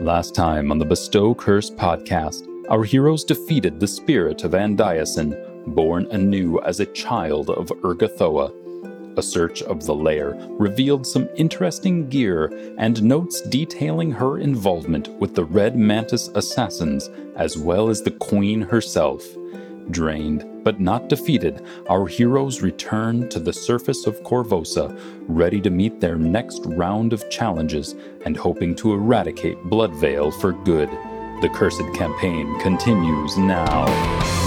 Last time on the Bestow Curse podcast, our heroes defeated the spirit of Andaisin, born anew as a child of Urgathoa. A search of the lair revealed some interesting gear and notes detailing her involvement with the Red Mantis assassins, as well as the Queen herself. Drained, but not defeated, our heroes return to the surface of Korvosa, ready to meet their next round of challenges and hoping to eradicate Bloodvale for good. The Cursed campaign continues now.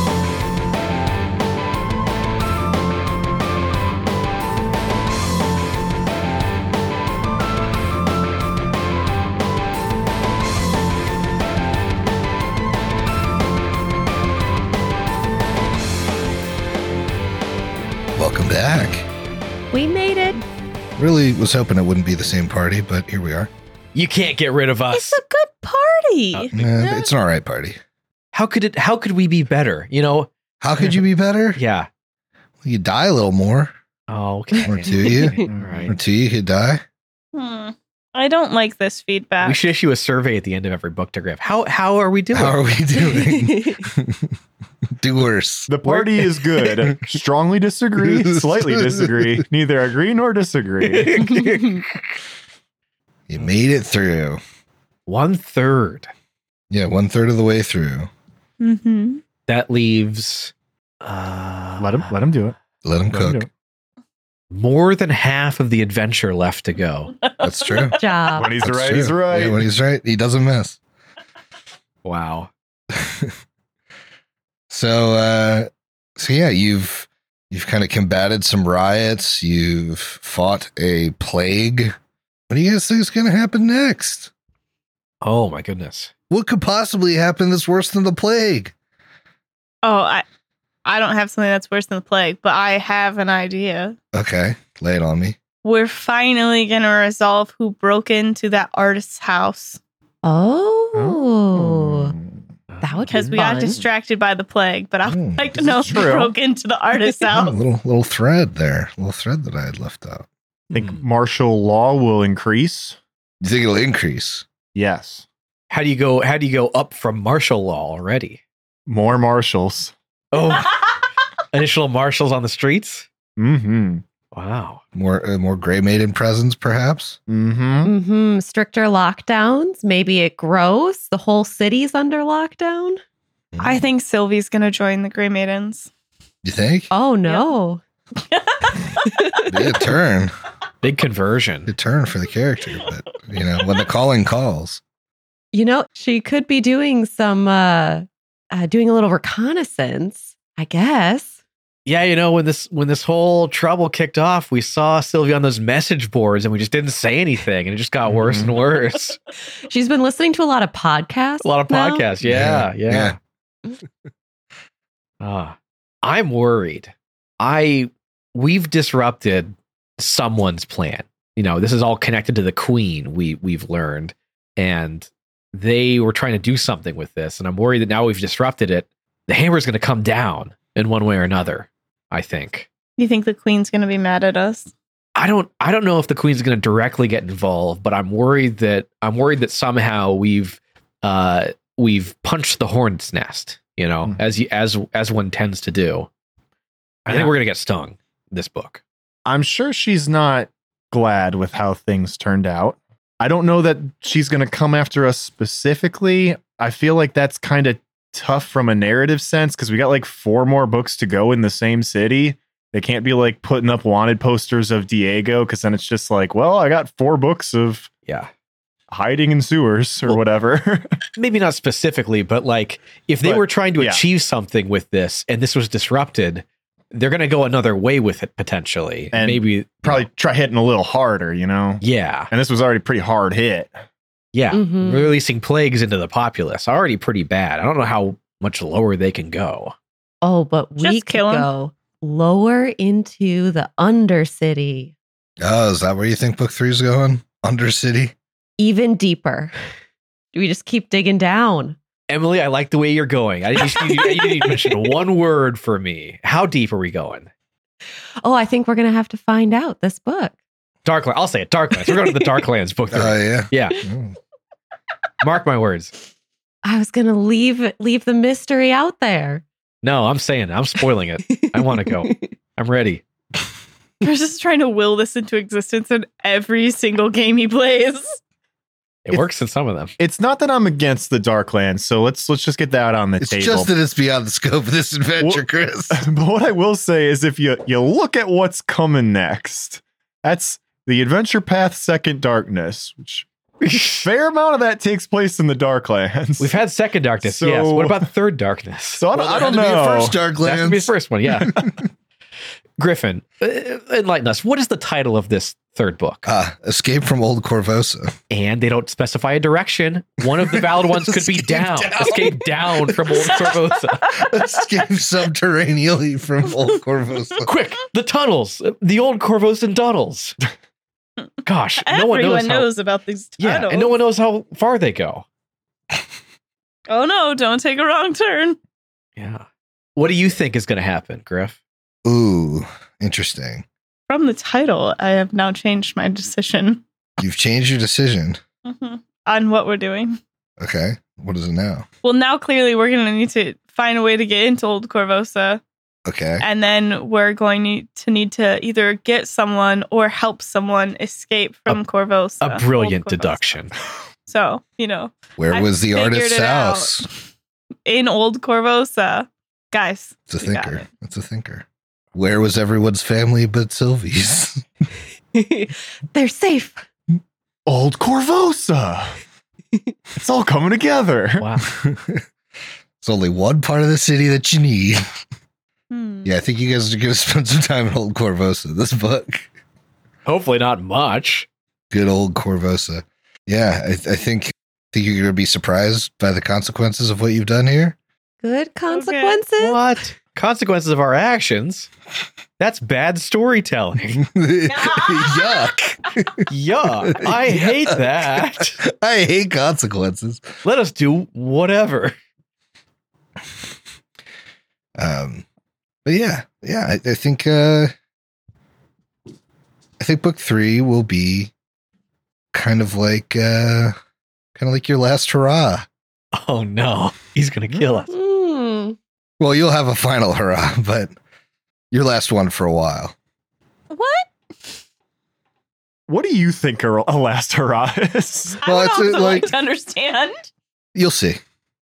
Was hoping it wouldn't be the same party, but here we are. You can't get rid of us. It's a good party. Uh, Eh, it's an all right party. How could it? How could we be better? You know? How could you be better? Yeah. You die a little more, Oh, okay. or two you, All or right. two you could die. Hmm. I don't like this feedback. We should issue a survey at the end of every book to graph. How how are we doing? How are we doing? Do worse. The party is good. Strongly disagree, slightly disagree, neither agree nor disagree. You made it through. One third. Yeah, one third of the way through. mm-hmm. That leaves. Uh, let him let him do it. Let him Let cook. it. More than half of the adventure left to go. That's true. Job. When he's That's right, true. he's right. Yeah, when he's right, he doesn't miss. Wow. So, uh, so yeah, you've you've kind of combated some riots. You've fought a plague. What do you guys think is going to happen next? Oh my goodness. What could possibly happen that's worse than the plague? Oh, I I don't have something that's worse than the plague, but I have an idea. Okay, lay it on me. We're finally gonna resolve who broke into that artist's house Oh, that would because be we got distracted by the plague. But I'd Hmm, like to know is who true. broke into the artist's a house. little little thread there, little thread that I had left out. I think Hmm. martial law will increase. You think it'll increase? Yes. How do you go? How do you go up from martial law already? More marshals. Oh, additional marshals on the streets. Mm-hmm. Wow. More uh, more gray maiden presence, perhaps. Mm-hmm. Mm-hmm. Stricter lockdowns. Maybe it grows. The whole city's under lockdown. I think Sylvie's gonna join the Grey Maidens. You think? Oh no. Be a turn, Big conversion. a turn for the character, but you know when the calling calls. You know, she could be doing some uh, uh doing a little reconnaissance, I guess. Yeah, you know when this when this whole trouble kicked off, we saw Sylvia on those message boards, and we just didn't say anything, and it just got worse and worse. She's been listening to a lot of podcasts. A lot of now. podcasts. Yeah, Yeah, yeah. Ah, I'm worried. I we've disrupted someone's plan. You know, this is all connected to the queen. We we've learned, and they were trying to do something with this, and I'm worried that now we've disrupted it. The hammer's going to come down in one way or another. I think. You think the Queen's gonna be mad at us? I don't I don't know if the queen's going to directly get involved, but I'm worried that I'm worried that somehow we've uh we've punched the hornet's nest, you know, Mhm. as you as as one tends to do. I Yeah. think we're going to get stung this book. I'm sure she's not glad with how things turned out. I don't know that she's going to come after us specifically. I feel like that's kind of tough from a narrative sense because we got like four more books to go in the same city. They can't be like putting up wanted posters of Diego because then it's just like, well, I got four books of Yeah. hiding in sewers or Well- whatever. Maybe not specifically, but like if they But, were trying to yeah. achieve something with this and this was disrupted, they're going to go another way with it potentially. And Maybe Probably try hitting a little harder, you know? yeah. And this was already pretty hard hit. Yeah. Mhm. Releasing plagues into the populace already pretty bad. I don't know how much lower they can go. Oh, but we Just could go lower into the Undercity, Oh, is that where you think book three's going? Undercity? even deeper. We just keep digging down. Emily, I like the way you're going. I just need you, you need to mention one word for me. How deep are we going? Oh, I think we're gonna have to find out this book. Darklands. I'll say it. Darklands. We're going to the Darklands book. Oh, three. yeah. yeah. Mm. Mark my words. I was gonna leave leave the mystery out there. No, I'm saying it. I'm spoiling it. I want to go. I'm ready. We're just trying to will this into existence in every single game he plays. It It's- works in some of them. It's not that I'm against the Darklands, so let's let's just get that on the It's table. just that it's beyond the scope of this adventure, Well- Chris. but what I will say is if you you look at what's coming next, that's the Adventure Path Second Darkness, which fair amount of that takes place in the Darklands. We've had second darkness. yes. So- What about third darkness? so I don't, Well, I there don't had to be a know. First That could be the first one. Yeah. Griffin, uh, enlighten us. What is the title of this third book? Ah, Escape from Old Korvosa. and they don't specify a direction. One of the valid ones could be down. down. Escape down from Old Korvosa. Escape subterraneally from Old Korvosa. Quick, the tunnels, the old Korvosan tunnels. Gosh, no one Everyone knows, how. knows about these Yeah, and no one knows how far they go. Oh no, don't take a wrong turn. Yeah. What do you think is going to happen, Griff? Ooh, interesting. From the title, I have now changed my decision You've changed your decision. mhm, on what we're doing. Okay. What is it now? Well, now clearly we're going to need to find a way to get into Old Korvosa, Okay. and then we're going to need to either get someone or help someone escape from Korvosa. A brilliant Korvosa. deduction. So, you know, Where I was the artist's house? in Old Korvosa, guys, It's a thinker. it. It's a thinker. Where was everyone's family but Sylvie's? They're safe. Old Korvosa. it's all coming together. Wow. It's only one part of the city that you need. Hmm. Yeah, I think you guys are going to spend some time in Old Korvosa. This book. Hopefully not much. Good old Korvosa. Yeah, I, I think think you're going to be surprised by the consequences of what you've done here. Good consequences. What? Consequences of our actions? That's bad storytelling. Yuck. Yuck. I hate that. I hate consequences. Let us do whatever. Um, but yeah, yeah, I, I think uh, I think book three will be kind of like uh, kind of like your last hurrah. Oh no. He's going to kill us. Hmm. Well, you'll have a final hurrah, but your last one for a while. What? What do you think a, a last hurrah is? Well, I it's, don't know like- like to understand. You'll see.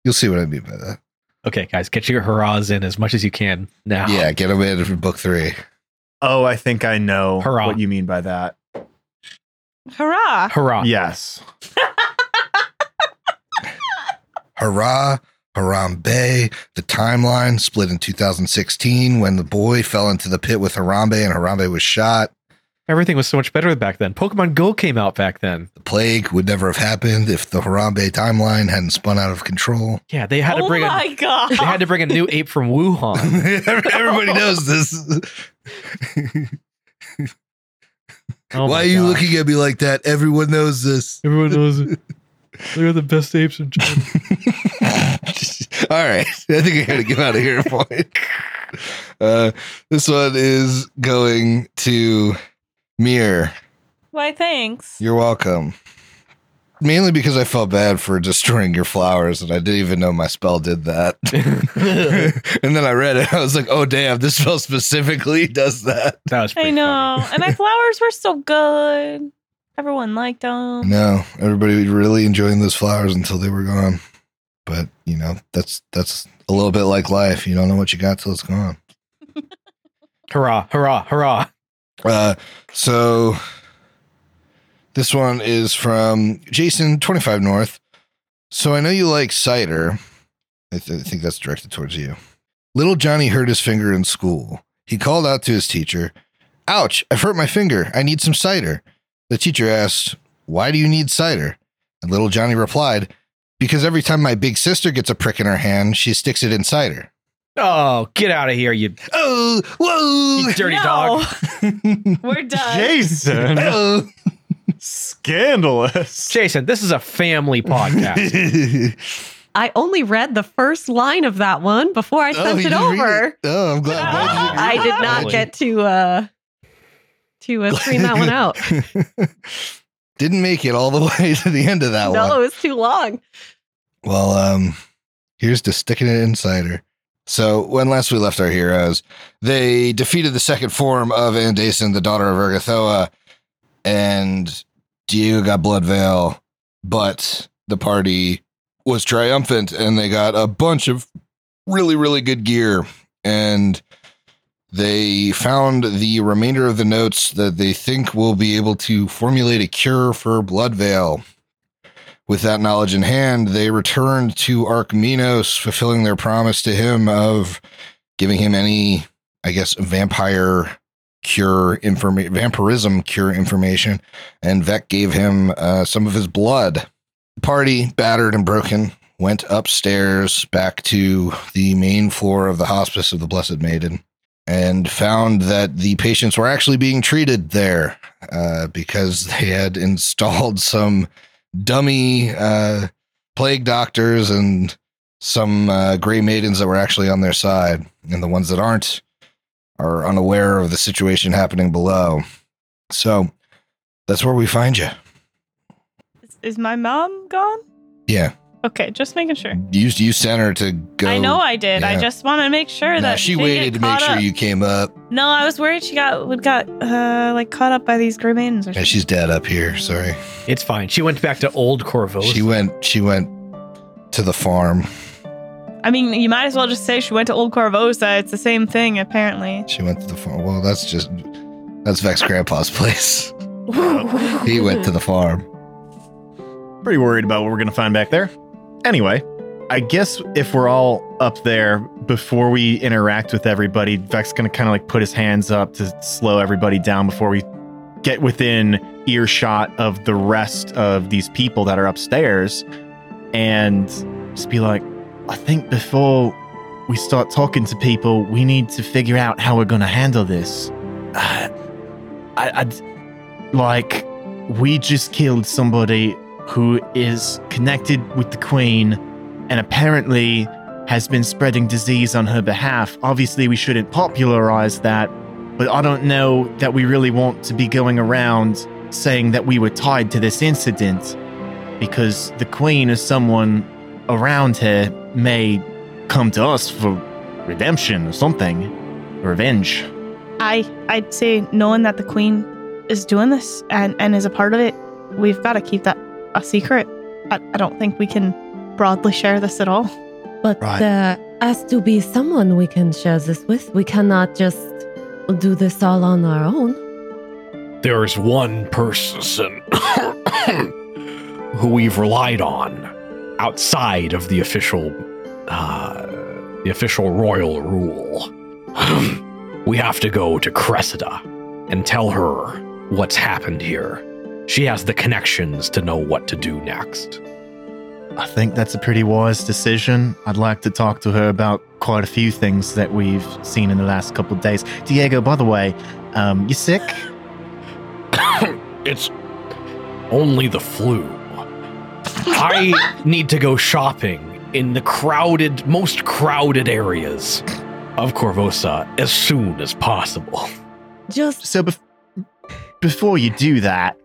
You'll see what I mean by that. Okay, guys, get your hurrahs in as much as you can now. Yeah, get them in for book three. Oh, I think I know Hurrah. what you mean by that. Hurrah! Hurrah. Yes. Hurrah, Harambe. The timeline split in 2016 when the boy fell into the pit with Harambe and Harambe was shot. Everything was so much better back then. Pokemon Go came out back then. The plague would never have happened if the Harambe timeline hadn't spun out of control. Yeah, they had to oh bring a my god! they had to bring a new ape from Wuhan. Everybody knows this. Oh Why are you gosh. looking at me like that? Everyone knows this. Everyone knows it. They're the best apes in China. All right. I think I gotta get out of here. Point. Uh, this one is going to Mir. Why? Thanks. You're welcome. Mainly because I felt bad for destroying your flowers, and I didn't even know my spell did that. and then I read it. I was like, "Oh damn! This spell specifically does that." that was pretty I know, funny. and my flowers were so good. Everyone liked them. No, everybody was really enjoying those flowers until they were gone. But you know, that's that's a little bit like life. You don't know what you got till it's gone. Hurrah, hurrah, hurrah. Uh, so this one is from Jason, 25 North. So I know you like cider. I, th- I think that's directed towards you. Little Johnny hurt his finger in school. He called out to his teacher, Ouch, I've hurt my finger. I need some cider. The teacher asked, Why do you need cider? And little Johnny replied, Because every time my big sister gets a prick in her hand, she sticks it in cider. Oh, get out of here, you Oh, whoa! you dirty No, dog. We're done. Jason. Oh. Scandalous. Jason, this is a family podcast. I only read the first line of that one before I Oh, sent you it over. it? Oh, I'm glad. glad you did I did not Really? get to uh to uh, screen that one out. didn't make it all the way to the end of that one. no, one. it was too long. Well, um, here's to sticking it inside her. So when last we left our heroes, they defeated the second form of Andaisin, the daughter of Urgathoa, and Diego got Blood Veil, but the party was triumphant and they got a bunch of really, really good gear. And they found the remainder of the notes that they think will be able to formulate a cure for Blood Veil. With that knowledge in hand, they returned to Arkminos, fulfilling their promise to him of giving him any, I guess, vampire cure information, vampirism cure information. And Vex gave him uh, some of his blood. The party, battered and broken, went upstairs back to the main floor of the Hospice of the Blessed Maiden and found that the patients were actually being treated there uh, because they had installed some dummy uh, plague doctors and some uh, gray maidens that were actually on their side, and the ones that aren't are unaware of the situation happening below. So that's where we find you. Is, is my mom gone? Yeah, Okay, just making sure. you you sent her to go. I know I did. I just want to make sure Nah, that she didn't waited get to make sure up. you came up. No, I was worried she got would got uh like caught up by these gray maidens or Yeah, something. she's dead up here. Sorry. It's fine. She went back to old Corvos. She went. She went to the farm. I mean, you might as well just say she went to Old Korvosa. It's the same thing, apparently. She went to the farm. Well, that's just that's Vex Grandpa's place. He went to the farm. Pretty worried about what we're going to find back there. Anyway, I guess if we're all up there before we interact with everybody, Vec's to kind of like put his hands up to slow everybody down before we get within earshot of the rest of these people that are upstairs and just be like, I think before we start talking to people, we need to figure out how we're to handle this. Uh, I, I'd like we just killed somebody who is connected with the queen and apparently has been spreading disease on her behalf. Obviously, we shouldn't popularize that, but I don't know that we really want to be going around saying that we were tied to this incident because the queen or someone around her may come to us for redemption or something, revenge. I I'd say knowing that the queen is doing this and and is a part of it, we've got to keep that a secret. I, I don't think we can broadly share this at all. But Right. there has to be someone we can share this with. We cannot just do this all on our own. There's one person who we've relied on outside of the official, uh, the official royal rule. we have to go to Cressida and tell her what's happened here. She has the connections to know what to do next. I think that's a pretty wise decision. I'd like to talk to her about quite a few things that we've seen in the last couple of days. Diego, by the way, um, you sick? it's only the flu. I need to go shopping in the crowded, most crowded areas of Korvosa as soon as possible. Just So bef- before you do that,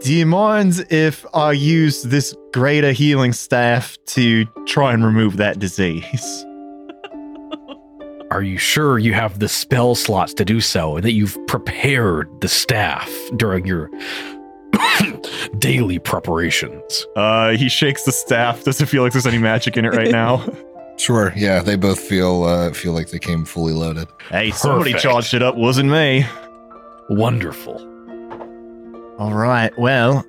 do you mind if I use this greater healing staff to try and remove that disease? Are you sure you have the spell slots to do so and that you've prepared the staff during your daily preparations? Uh, he shakes the staff. Doesn't feel like there's any magic in it right now. Sure. Yeah, they both feel uh, feel like they came fully loaded. hey, somebody Perfect. charged it up, wasn't me. Wonderful. All right. Well,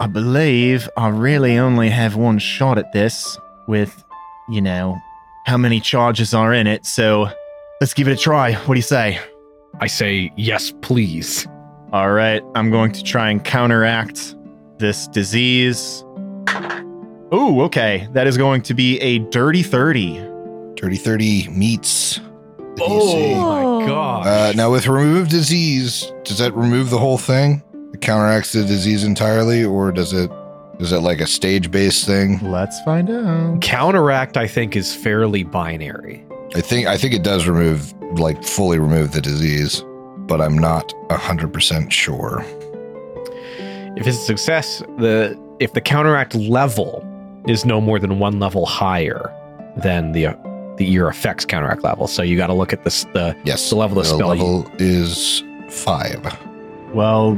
I believe I really only have one shot at this with, you know, how many charges are in it. So let's give it a try. What do you say? I say, yes, please. All right. I'm going to try and counteract this disease. Ooh, okay. That is going to be a dirty 30. Dirty 30 meets. the Oh DC. my god. Uh, now, with remove disease, does that remove the whole thing? It counteracts the disease entirely, or does it? Is it like a stage based thing? Let's find out. Counteract, I think, is fairly binary. I think I think it does remove, like, fully remove the disease, but I'm not hundred percent sure. If it's a success, the if the counteract level is no more than one level higher than the the your effects counteract level. So you got to look at this the Yes. the level of the spell. you- level is five. Well,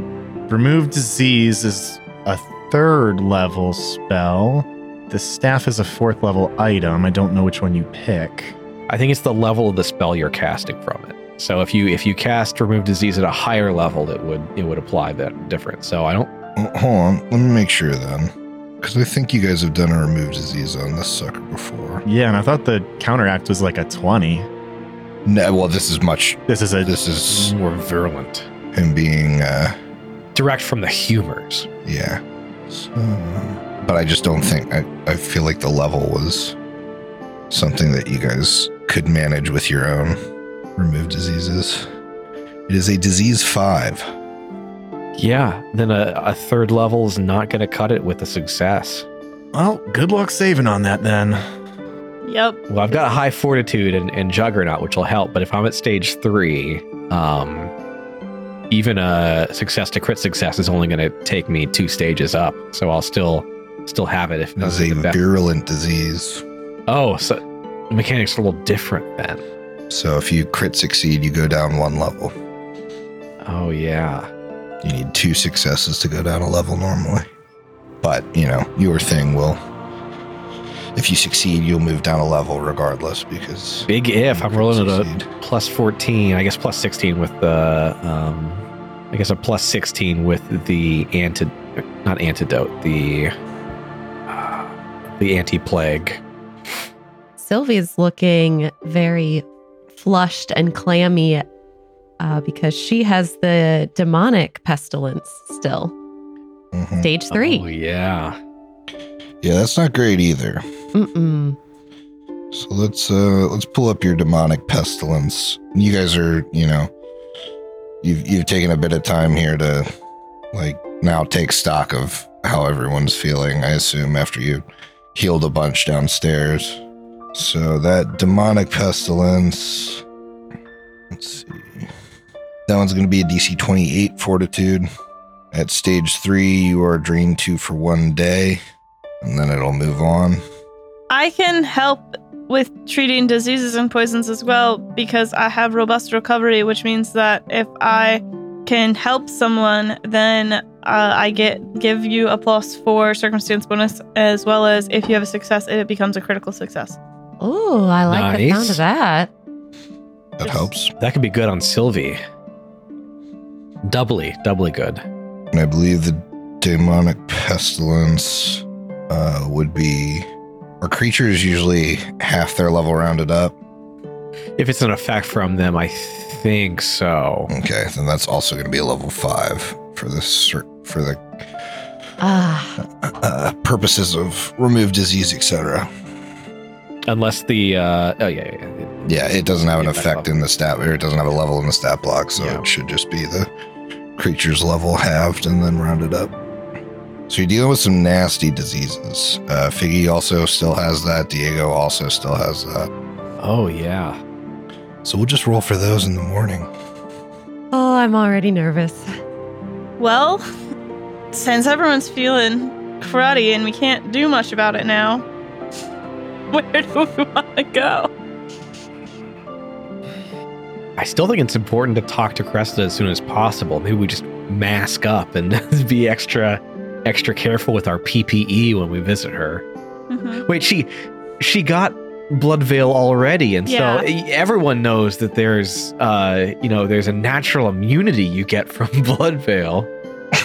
remove disease is a third level spell. The staff is a fourth level item. I don't know which one you pick. I think it's the level of the spell you're casting from it. So if you if you cast remove disease at a higher level, it would it would apply that difference. So I don't. Hold on. Let me make sure then. Because I think you guys have done a remove disease on this sucker before. Yeah, and I thought the counteract was like a 20. No, well, this is much. This is a This is More virulent. him being, uh, Direct from the humors. yeah. So, but I just don't think, I, I feel like the level was something that you guys could manage with your own remove diseases. It is a disease five. Yeah. Then a, a third level is not going to cut it with a success. Well, good luck saving on that then. Yep. Well, I've got a high fortitude and, and juggernaut, which will help. But if I'm at stage three, um, even a success to crit success is only going to take me two stages up. So I'll still still have it if is a virulent disease. Oh, so the mechanics are a little different then. So if you crit succeed, you go down one level. Oh yeah. You need two successes to go down a level normally. But, you know, your thing will. If you succeed, you'll move down a level regardless because. Big if. I'm rolling at a plus 14. I guess plus 16 with the um I guess a plus 16 with the anti not antidote, the uh, the anti-plague. Sylvie's looking very flushed and clammy uh, because she has the demonic pestilence still. Mhm. Stage three. Oh yeah. Yeah, that's not great either. Mm-mm. So let's uh let's pull up your demonic pestilence. You guys are, you know, you've you've taken a bit of time here to like now take stock of how everyone's feeling, I assume, after you healed a bunch downstairs. So that demonic pestilence let's see. That one's gonna be a DC 28 fortitude. At stage three, you are drained two for one day, and then it'll move on. I can help with treating diseases and poisons as well because I have robust recovery, which means that if I can help someone, then uh, I get give you a plus four circumstance bonus, as well as if you have a success, it becomes a critical success. Oh, I like the sound Nice. of that. That helps. That could be good on Sylvie. Doubly, doubly good. And I believe the demonic pestilence uh, would be. Our creatures usually half their level rounded up. If it's an effect from them, I think so. Okay, then that's also going to be a level five for the for the Ah, uh, purposes of remove disease, etc. Unless the uh oh yeah, yeah, yeah. Yeah, it doesn't have an effect in the stat, or it doesn't have a level in the stat block, so Yeah. it should just be the creature's level halved and then rounded up. So you're dealing with some nasty diseases. Uh, Figgy also still has that. Diego also still has that. Oh yeah. So we'll just roll for those in the morning. oh, I'm already nervous. Well, since everyone's feeling cruddy and we can't do much about it now, where do we want to go? I still think it's important to talk to Cresta as soon as possible. Maybe we just mask up and be extra extra careful with our PPE when we visit her. Mhm. Wait, she she got blood veil already and Yeah. so everyone knows that there's uh you know there's a natural immunity you get from blood veil.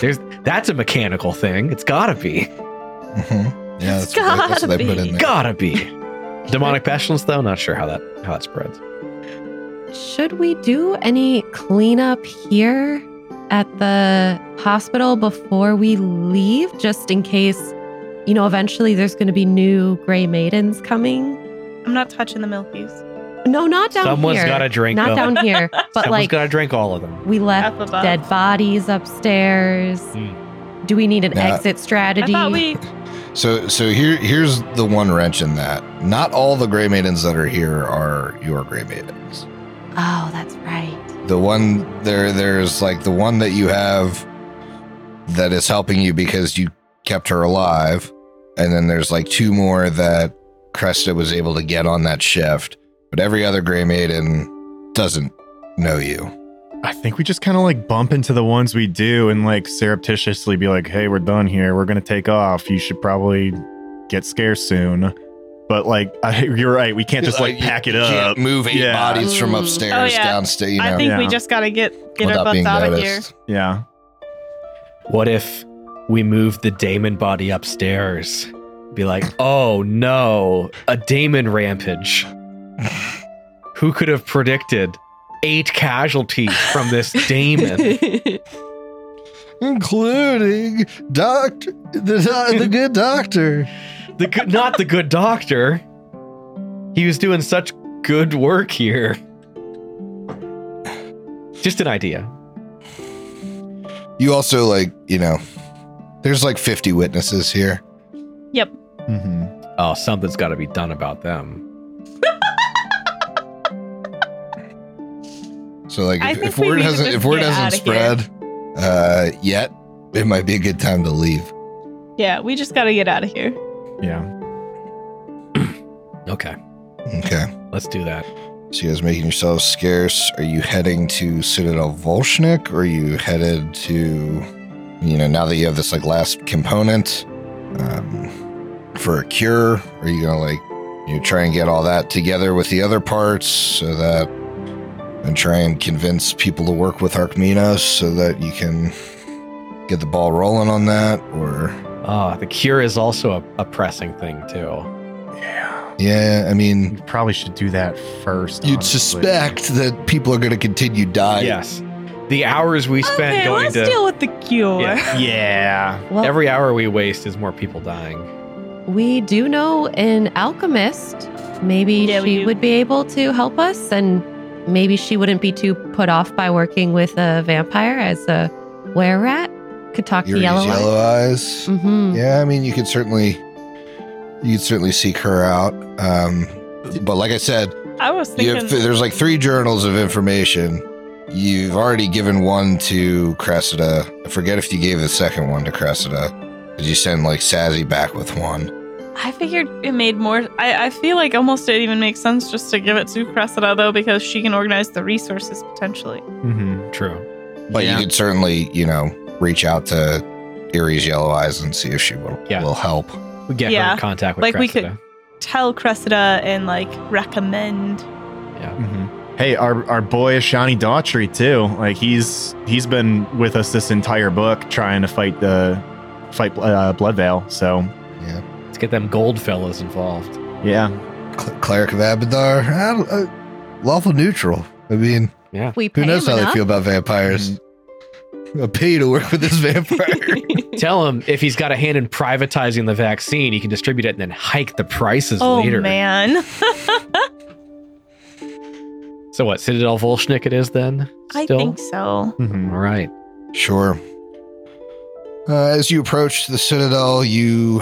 There's that's a mechanical thing. It's got to be. Mm-hmm. Yeah, It's that's what, they, that's what they put gotta in there. Got to be. Demonic pestilence though, not sure how that how that spreads. Should we do any cleanup here at the hospital before we leave, just in case, you know, eventually there's going to be new Gray Maidens coming? I'm not touching the milkies. No, not down Someone's here. Someone's got to drink not them. down here, but Someone's like got to drink all of them. we left dead bodies upstairs. Hmm. Do we need an Yeah. exit I strategy? thought we. So, so here, here's the one wrench in that. Not all the Gray Maidens that are here are your Gray Maidens. Oh, that's right. The one there, there's like the one that you have that is helping you because you kept her alive. And then there's like two more that Cresta was able to get on that shift. But every other Grey Maiden doesn't know you. I think we just kind of like bump into the ones we do and like surreptitiously be like, hey, we're done here. We're going to take off. You should probably get scarce soon. But like, I, you're right. We can't just like you- pack it you up. Can't move eight Yeah. bodies from Mm. upstairs Oh, yeah. downstairs. You know, I think we just gotta get get our without butts being out of here. Yeah. What if we move the Damon body upstairs? Be like, oh no, a Damon rampage. Who could have predicted eight casualties from this Damon? including doctor the, the good doctor. The good, not the good doctor. He was doing such good work here. Just an idea. You also like you know, there's like 50 witnesses here. Yep. hmm Oh, something's got to be done about them. So like if, if word need to hasn't if word get hasn't spread uh yet, it might be a good time to leave. Yeah, we just gotta get out of here. Yeah. Okay, Okay. let's do that. So you guys making yourselves scarce. Are you heading to Citadel Volshnik or are you headed to you know, now that you have this like last component um for a cure, are you gonna like you try and get all that together with the other parts so that and try and convince people to work with Arkminos so that you can get the ball rolling on that or Oh, the cure is also a, a pressing thing too. Yeah. yeah, I mean We probably should do that first. you'd honestly. suspect that people are going to continue dying. yes, the hours we spend okay, going let's to deal with the cure. Yeah. Yeah. well, every hour we waste is more people dying. we do know an alchemist. Maybe Yeah, she would be able to help us, and maybe she wouldn't be too put off by working with a vampire as a were rat. Could talk Yuri's to Yellow. yellow eyes. Mm-hmm. Yeah, I mean, you could certainly, you could certainly seek her out. Um, but like I said, I was thinking. have, there's like three journals of information. You've already given one to Cressida. I forget if you gave the second one to Cressida. Did you send like Sazzy back with one? I figured it made more. I, I feel like almost it even makes sense just to give it to Cressida though, because she can organize the resources potentially. Mm-hmm. True. But Yeah. you could certainly, you know, reach out to Erie's yellow eyes and see if she will, Yeah. will help. We get her Yeah, in contact with like we could- Tell Cressida and like recommend. Yeah. Mm-hmm. Hey, our our boy Shani Dhatri too. Like he's he's been with us this entire book trying to fight the fight uh, Bloodveil. So yeah, Let's get them gold fellas involved. yeah, Cl- Cleric of Abadar, I uh, lawful neutral. I mean, Yeah. We who knows him how they feel about vampires? I'll pay you to work with this vampire. Tell him if he's got a hand in privatizing the vaccine, he can distribute it and then hike the prices Oh later. man, So what? Citadel Volshnik it is then? I think so. Mhm. All right. Sure. Uh, as you approach the Citadel, you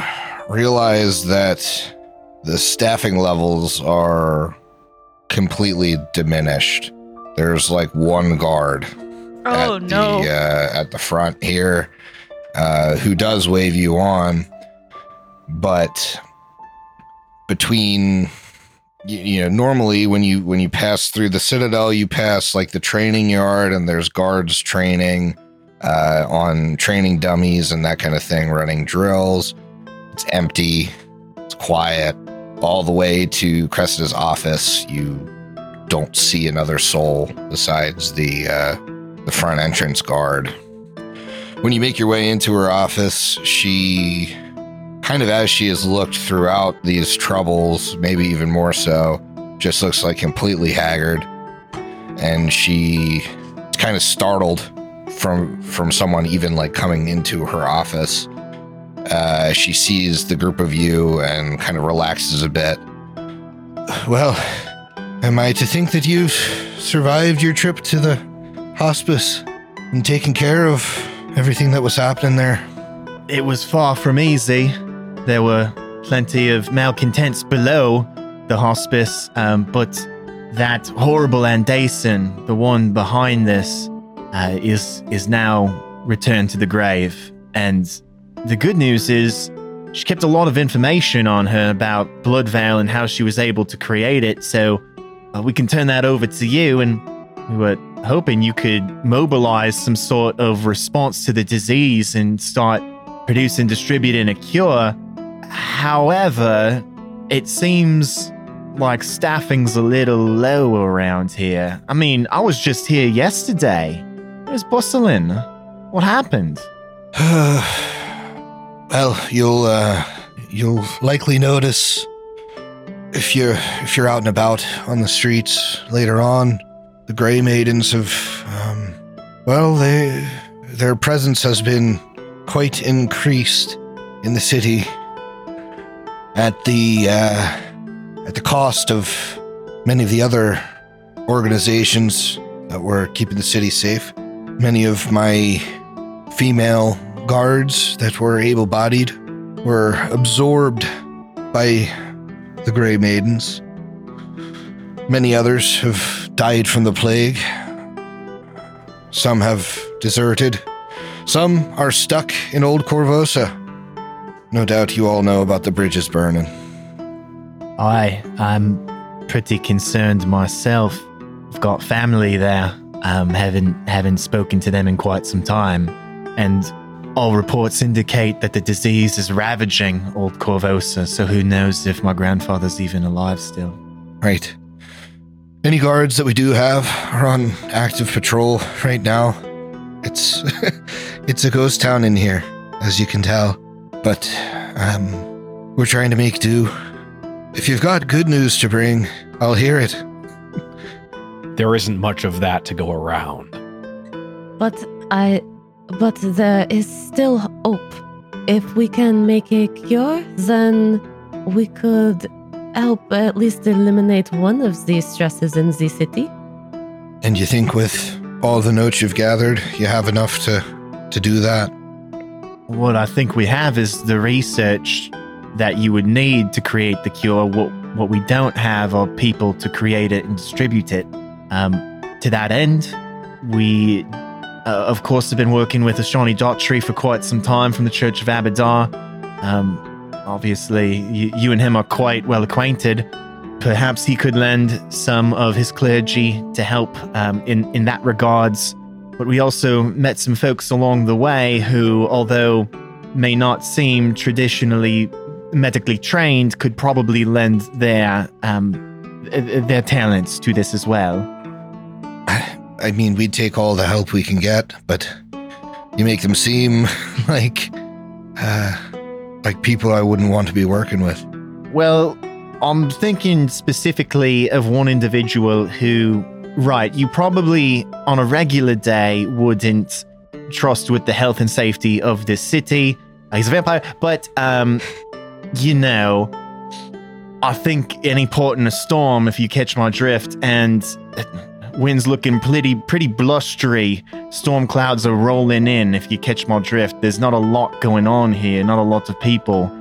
realize that the staffing levels are completely diminished. There's like one guard Oh at no. the uh, at the front here, uh, who does wave you on, but between you, you know normally when you when you pass through the citadel you pass like the training yard and there's guards training uh, on training dummies and that kind of thing running drills it's empty it's quiet all the way to cressida's office you don't see another soul besides the uh, the front entrance guard. When you make your way into her office, she kind of as she has looked throughout these troubles, maybe even more so, just looks like completely haggard. And she kind of startled from from someone even like coming into her office. Uh, she sees the group of you and kind of relaxes a bit. Well, am I to think that you've survived your trip to the hospice and taking care of everything that was happening there. it was far from easy. There were plenty of malcontents below the hospice, um, but that horrible Andaisin, the one behind this, uh, is is now returned to the grave. and the good news is she kept a lot of information on her about Bloodvale and how she was able to create it. So uh, we can turn that over to you, and we were hoping you could mobilize some sort of response to the disease and start producing, distributing a cure. However, it seems like staffing's a little low around here. I mean, I was just here yesterday. Where's bustling? What happened? well, you'll uh, you'll likely notice if you're if you're out and about on the streets later on, the Gray Maidens have, um, well, they their presence has been quite increased in the city at the uh, at the cost of many of the other organizations that were keeping the city safe. Many of my female guards that were able bodied were absorbed by the Grey Maidens. Many others have died from the plague. Some have deserted. Some are stuck in Old Korvosa. No doubt you all know about the bridges burning. I I'm pretty concerned myself. I've got family there. Um, haven't haven't spoken to them in quite some time, and all reports indicate that the disease is ravaging Old Korvosa. So who knows if my grandfather's even alive still? Right. Any guards that we do have are on active patrol right now. It's it's a ghost town in here, as you can tell. But um we're trying to make do. If you've got good news to bring, I'll hear it. There isn't much of that to go around. But I. But there is still hope. If we can make a cure, then we could help at least eliminate one of these stresses in the city. And you think with all the notes you've gathered, you have enough to to do that? What I think we have is the research that you would need to create the cure. What what we don't have are people to create it and distribute it. Um, to that end, we uh, of course have been working with Ishani Dhatri for quite some time from the Church of Abadar. Um, obviously, you, you and him are quite well acquainted. Perhaps he could lend some of his clergy to help um, in in that regards. But we also met some folks along the way who, although may not seem traditionally medically trained, could probably lend their um, their talents to this as well. I mean, we'd take all the help we can get, but you make them seem like uh, like people I wouldn't want to be working with. Well, I'm thinking specifically of one individual who, right, you probably on a regular day wouldn't trust with the health and safety of this city. He's a vampire, but um, you know, I think any port in a storm, if you catch my drift, and wind's looking pretty pretty blustery. Storm clouds are rolling in. If you catch my drift, there's not a lot going on here. Not a lot of people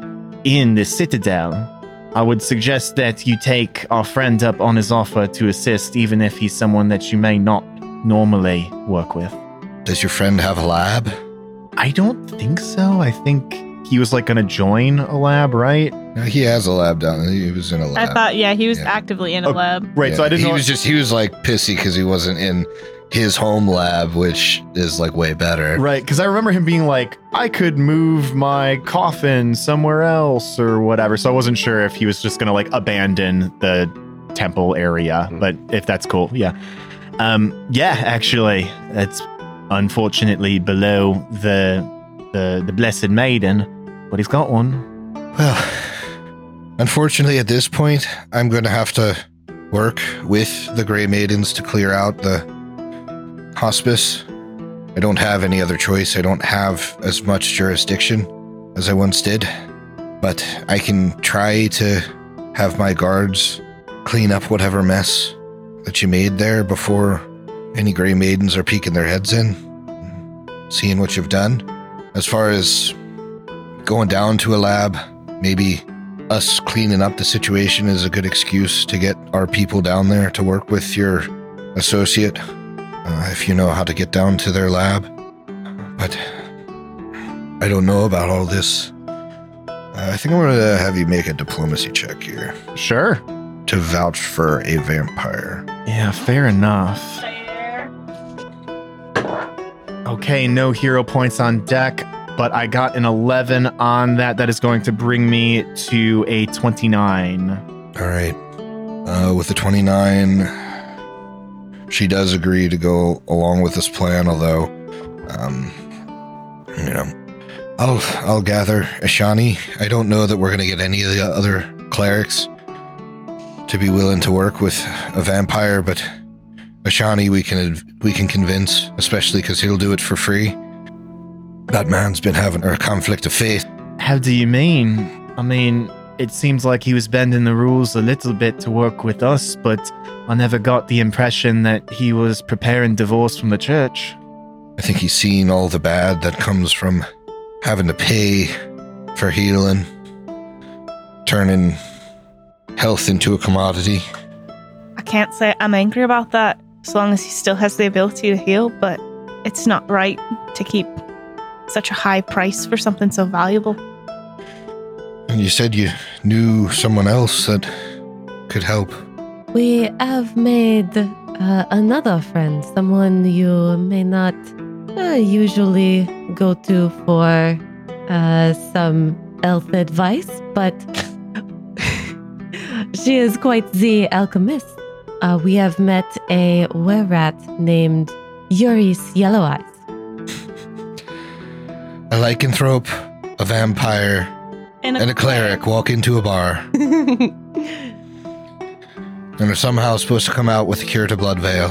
in the citadel. I would suggest that you take our friend up on his offer to assist, even if he's someone that you may not normally work with. Does your friend have a lab? I don't think so. I think he was like going to join a lab, right? No, he has a lab down there. He was in a lab. I thought, yeah, he was Yeah. actively in a Oh, lab. Right. So I didn't he know. was just he was like pissy because he wasn't in his home lab, which is like way better. Right, because I remember him being like, I could move my coffin somewhere else or whatever. So I wasn't sure if he was just gonna like abandon the temple area, but if that's cool, yeah. Um, yeah, actually, it's unfortunately below the the the blessed maiden, but he's got one. Well, unfortunately, at this point, I'm going to have to work with the Grey Maidens to clear out the hospice. I don't have any other choice. I don't have as much jurisdiction as I once did, but I can try to have my guards clean up whatever mess that you made there before any Grey Maidens are peeking their heads in, seeing what you've done. As far as going down to a lab, maybe us cleaning up the situation is a good excuse to get our people down there to work with your associate uh, if you know how to get down to their lab. But I don't know about all this. Uh, I think I'm going to have you make a diplomacy check here Sure. to vouch for a vampire. Yeah, fair enough. Okay, no hero points on deck, but I got an 11 on that. That is going to bring me to a 29. All right. Uh, with the 29, she does agree to go along with this plan, although, um, you know, I'll I'll gather Ishani. I don't know that we're going to get any of the other clerics to be willing to work with a vampire, but Ishani we can we can convince, especially because he'll do it for free. That man's been having a conflict of faith. How do you mean? I mean, it seems like he was bending the rules a little bit to work with us, but I never got the impression that he was preparing divorce from the church. I think he's seen all the bad that comes from having to pay for healing, turning health into a commodity. I can't say I'm angry about that as long as he still has the ability to heal, but it's not right to keep such a high price for something so valuable. And you said you knew someone else that could help. We have made uh, another friend, someone you may not uh, usually go to for uh, some health advice, but she is quite the alchemist. Uh, we have met a were-rat named Yuris Yellow Eyes. A lycanthrope, a vampire, and a cleric walk into a bar and are somehow supposed to come out with a cure to blood veil.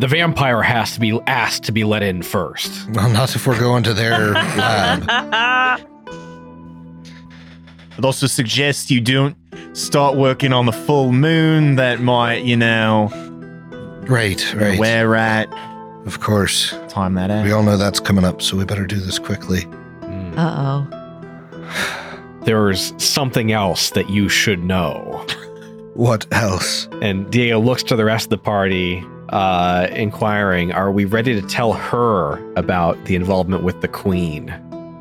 The vampire has to be asked to be let in first. Well, not if we're going to their lab. I'd also suggest you don't start working on the full moon. That might, you know, Right, right. where at. Of course. Time that out. We all know that's coming up, so we better do this quickly. Mm. Uh oh. There's something else that you should know. What else? And Diego looks to the rest of the party, uh, inquiring, Are we ready to tell her about the involvement with the queen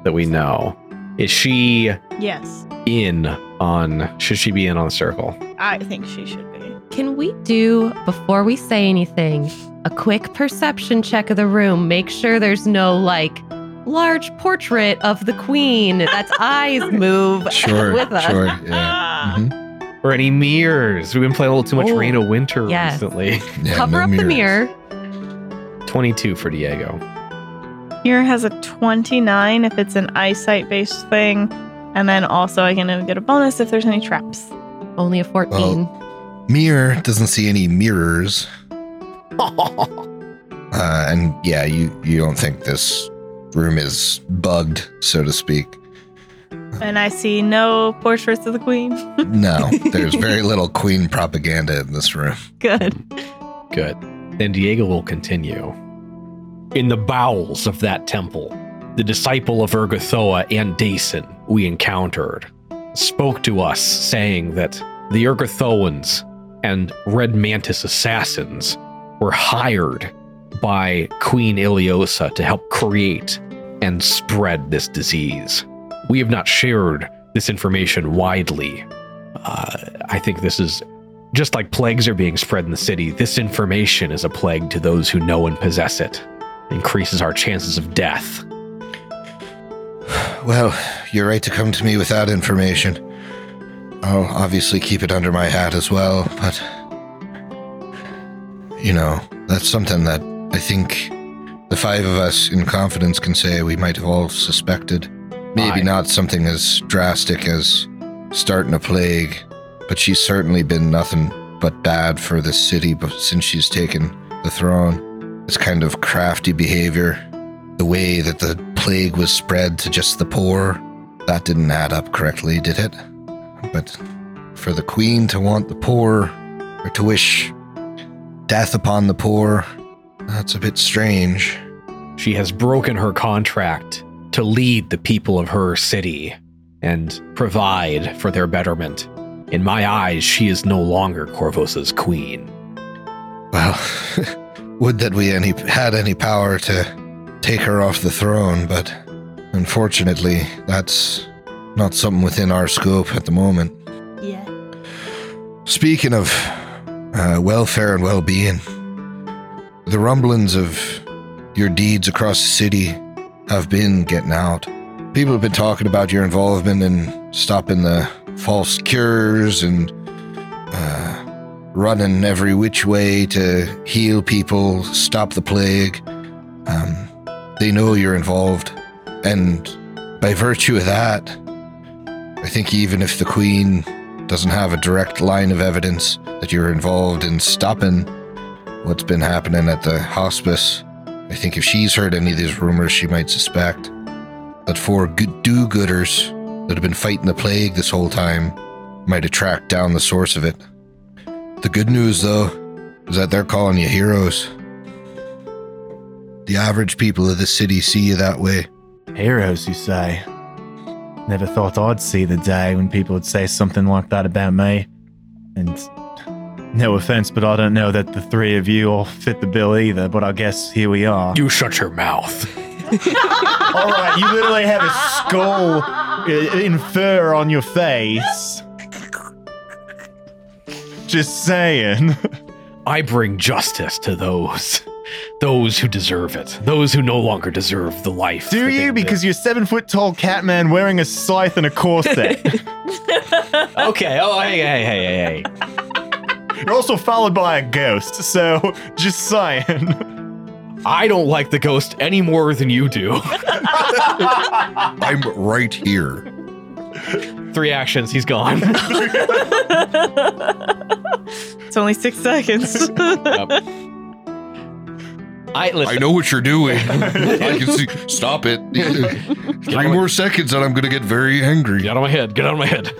that we know? Is she yes, in on, should she be in on the circle? I think she should be. Can we do, before we say anything, a quick perception check of the room? Make sure there's no like large portrait of the queen that's eyes move Sure, with us. sure. Yeah. mhm. Or any mirrors? We've been playing a little too much Oh, Reign of Winter yes. recently. Yeah, Cover no up the mirror. 22 for Diego. Here has a 29 if it's an eyesight based thing. And then also I can get a bonus if there's any traps. Only a 14. Mirror doesn't see any mirrors. Uh, and yeah, you, you don't think this room is bugged, so to speak. And I see no portraits of the queen. No, there's very little queen propaganda in this room. Good. Good. Then Diego will continue. In the bowels of that temple, the disciple of Urgathoa and Dason we encountered spoke to us, saying that the Urgathoans and Red Mantis assassins were hired by Queen Ileosa to help create and spread this disease. We have not shared this information widely. Uh, I think this is just like plagues are being spread in the city, this information is a plague to those who know and possess it. Increases our chances of death. Well, you're right to come to me with that information. I'll obviously keep it under my hat as well, but. You know, that's something that I think the five of us in confidence can say we might have all suspected. Maybe Aye. not something as drastic as starting a plague, but she's certainly been nothing but bad for the city but since she's taken the throne. This kind of crafty behavior, the way that the plague was spread to just the poor, that didn't add up correctly, did it? But for the queen to want the poor, or to wish death upon the poor, that's a bit strange. She has broken her contract to lead the people of her city and provide for their betterment. In my eyes, she is no longer Korvosa's queen. Well, would that we any had any power to take her off the throne, but unfortunately, that's not something within our scope at the moment. Yeah. Speaking of uh, welfare and well being, the rumblings of your deeds across the city have been getting out. People have been talking about your involvement in stopping the false cures and uh, running every which way to heal people, stop the plague. Um, they know you're involved. And by virtue of that, I think even if the Queen doesn't have a direct line of evidence that you're involved in stopping what's been happening at the hospice, I think if she's heard any of these rumors, she might suspect that four good do-gooders that have been fighting the plague this whole time might have tracked down the source of it. The good news, though, is that they're calling you heroes. The average people of the city see you that way. Heroes, you say? Never thought I'd see the day when people would say something like that about me. And no offense, but I don't know that the three of you all fit the bill either, but I guess here we are. You shut your mouth. all right, you literally have a skull uh, in fur on your face. Just saying. I bring justice to those. Those who deserve it. Those who no longer deserve the life. Do that they you? live. Because you're seven foot tall cat man wearing a scythe and a corset. Okay. Oh, hey, hey, hey, hey, hey. you're also followed by a ghost, so just saying. I don't like the ghost any more than you do. I'm right here. Three actions. He's gone. it's only six seconds. I listen. I know what you're doing. I can see. Stop it. Three more seconds and I'm going to get very angry. Get out of my head. Get out of my head.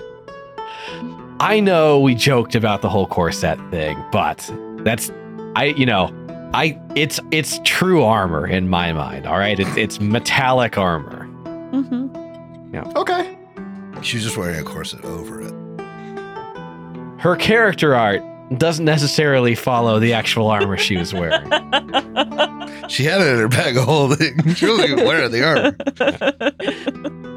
I know we joked about the whole corset thing, but that's I you know, I it's it's true armor in my mind, all right? It's it's metallic armor. Mm-hmm. Yeah. okay. She's just wearing a corset over it. Her character art doesn't necessarily follow the actual armor she was wearing. She had it in her bag of holding. She wasn't even wearing the armor.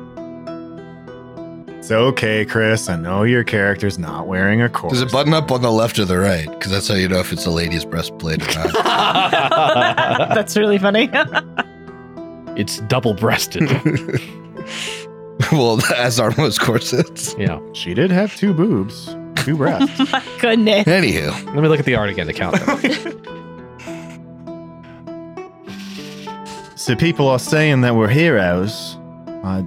It's okay, Chris. I know your character's not wearing a corset. Does it button up on the left or the right? Because that's how you know if it's a lady's breastplate or not. That's really funny. It's double breasted. well, as are most corsets. yeah. She did have two boobs, two breasts. My goodness. Anywho, Let me look at the art again to count them. so people are saying that we're heroes. I,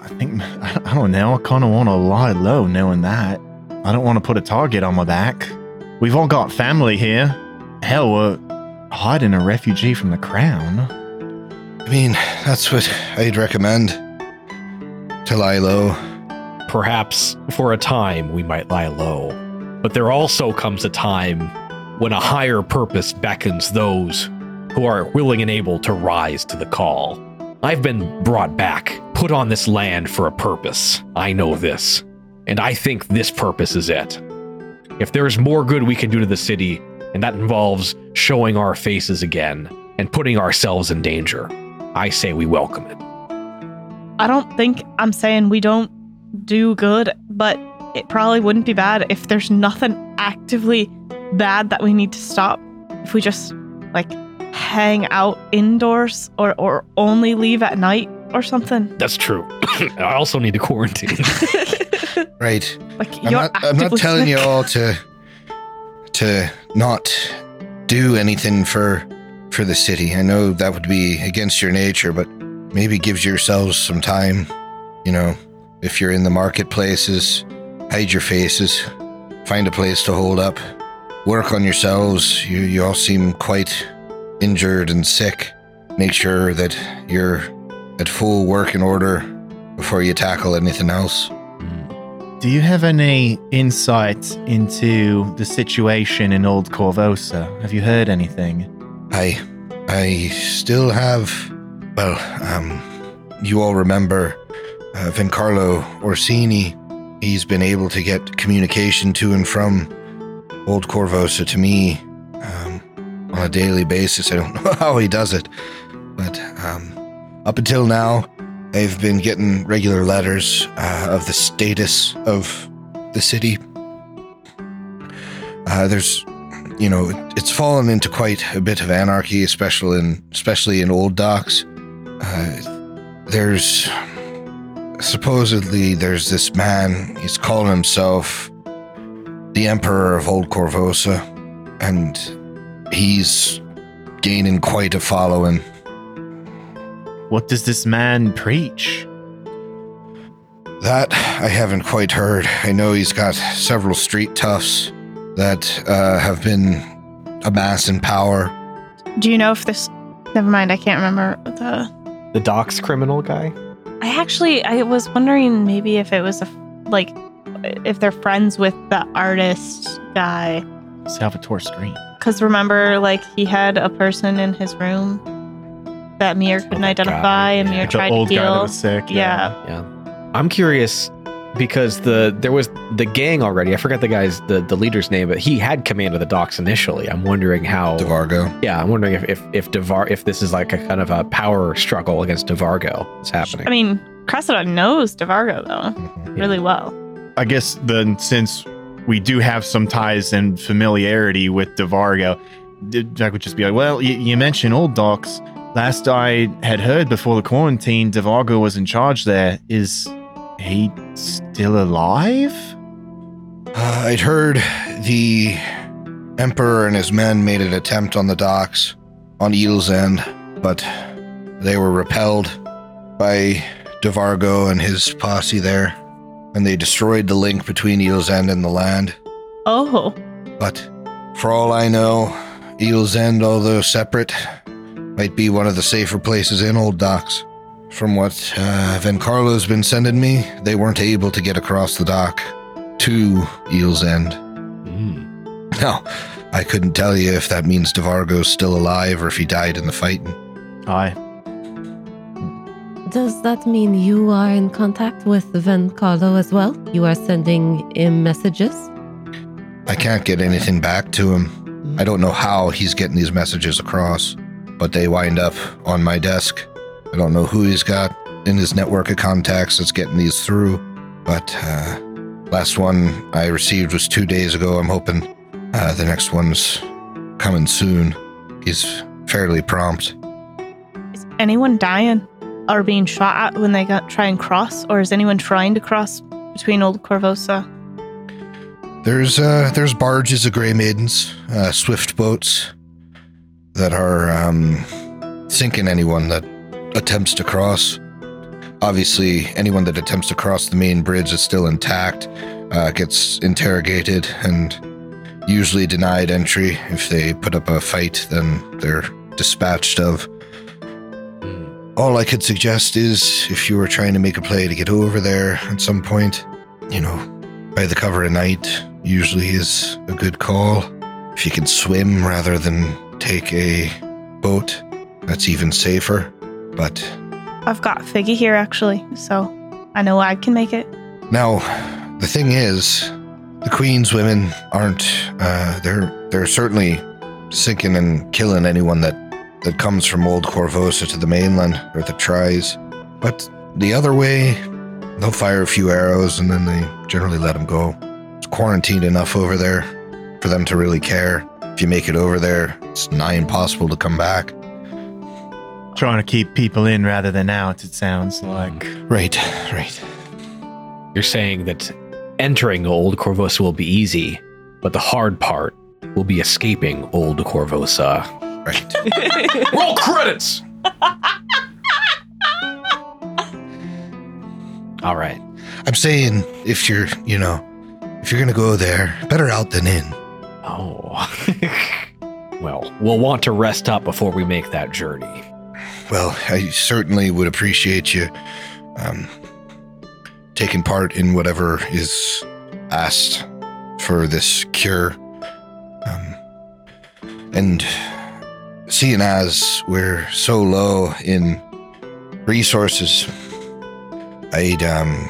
I think I don't know. I kind of want to lie low, knowing that. I don't want to put a target on my back. We've all got family here. Hell, we're hiding a refugee from the crown. I mean, that's what I'd recommend. To lie low. Perhaps for a time we might lie low, but there also comes a time when a higher purpose beckons those who are willing and able to rise to the call. I've been brought back, put on this land for a purpose. I know this, and I think this purpose is it. If there is more good we can do to the city, and that involves showing our faces again and putting ourselves in danger, I say we welcome it. I don't think I'm saying we don't do good, but it probably wouldn't be bad if there's nothing actively bad that we need to stop. If we just like hang out indoors or or only leave at night or something. That's true. I also need to quarantine. Right. Like I'm you're not, I'm not actively telling you all to to not do anything for for the city. I know that would be against your nature, but maybe gives yourselves some time. You know, if you're in the marketplaces, hide your faces, find a place to hold up, work on yourselves. You you all seem quite injured and sick. Make sure that you're at full working order before you tackle anything else. Do you have any insight into the situation in Old Korvosa? Have you heard anything? I I still have well, um you all remember uh, Vencarlo Orsini. He's been able to get communication to and from Old Korvosa to me um, on a daily basis. I don't know how he does it, but um, up until now, I've been getting regular letters uh, of the status of the city. Uh, there's, you know, it's fallen into quite a bit of anarchy, especially in especially in old docks. Uh, there's supposedly there's this man. He's calling himself the Emperor of Old Korvosa, and he's gaining quite a following. What does this man preach? That I haven't quite heard. I know he's got several street toughs that uh, have been amassing power. Do you know if this? Never mind. I can't remember the. The docks criminal guy? I actually I was wondering maybe if it was a like if they're friends with the artist guy. Salvator Scream. Because remember, like he had a person in his room that Mir couldn't that guy, identify, and yeah. Mir The tried old to guy that heal. was sick. Yeah. Yeah. I'm curious because the there was the gang already. I forgot the guy's the, the leader's name, but he had command of the docks initially. I'm wondering how DeVargo. Yeah, I'm wondering if if if Devar if this is like a kind of a power struggle against Devargo that's happening. I mean, Cressida knows Devargo though Mhm. really well. I guess then since we do have some ties and familiarity with DeVargo, d- Jack would just be like, well, you, you mentioned old docks. Last I had heard before the quarantine, DeVargo was in charge there. Is he still alive? Uh, I'd heard the Emperor and his men made an attempt on the docks on Eel's End, but they were repelled by DeVargo and his posse there, and they destroyed the link between Eel's End and the land. Oh, But for all I know, Eel's End, although separate, might be one of the safer places in Old Docks. From what uh, Vencarlo's been sending me, they weren't able to get across the dock to Eel's End. Mm. Now, I couldn't tell you if that means DeVargo's still alive or if he died in the fighting. Aye. Does that mean you are in contact with Vencarlo as well? You are sending him messages? I can't get anything back to him. I don't know how he's getting these messages across, but they wind up on my desk. I don't know who he's got in his network of contacts that's getting these through, but uh, last one I received was two days ago. I'm hoping uh, the next one's coming soon. He's fairly prompt. is anyone dying or being shot at when they got try and cross, or is anyone trying to cross between Old Korvosa? There's uh, there's barges of Grey Maidens, uh, swift boats that are um, sinking anyone that attempts to cross. Obviously, anyone that attempts to cross the main bridge is still intact, uh, gets interrogated, and usually denied entry. If they put up a fight, then they're dispatched of. Mm. All I could suggest is if you were trying to make a play to get over there at some point, you know, by the cover of night usually is a good call. If you can swim rather than take a boat, that's even safer. But I've got Figgy here actually, so I know I can make it. now, the thing is, the Queen's women aren't. Uh, they're they're certainly sinking and killing anyone that that comes from Old Korvosa to the mainland or that tries. But the other way, they'll fire a few arrows and then they generally let them go. It's quarantined enough over there for them to really care. If you make it over there, it's nigh impossible to come back. Trying to keep people in rather than out, it sounds hmm. like. Right, right. You're saying that entering Old Korvosa will be easy, but the hard part will be escaping Old Korvosa. Right. Roll credits. All right. I'm saying if you're, you know, if you're gonna go there, better out than in. Oh. well, we'll want to rest up before we make that journey. Well, I certainly would appreciate you um, taking part in whatever is asked for this cure. Um, and seeing as we're so low in resources, I'd um,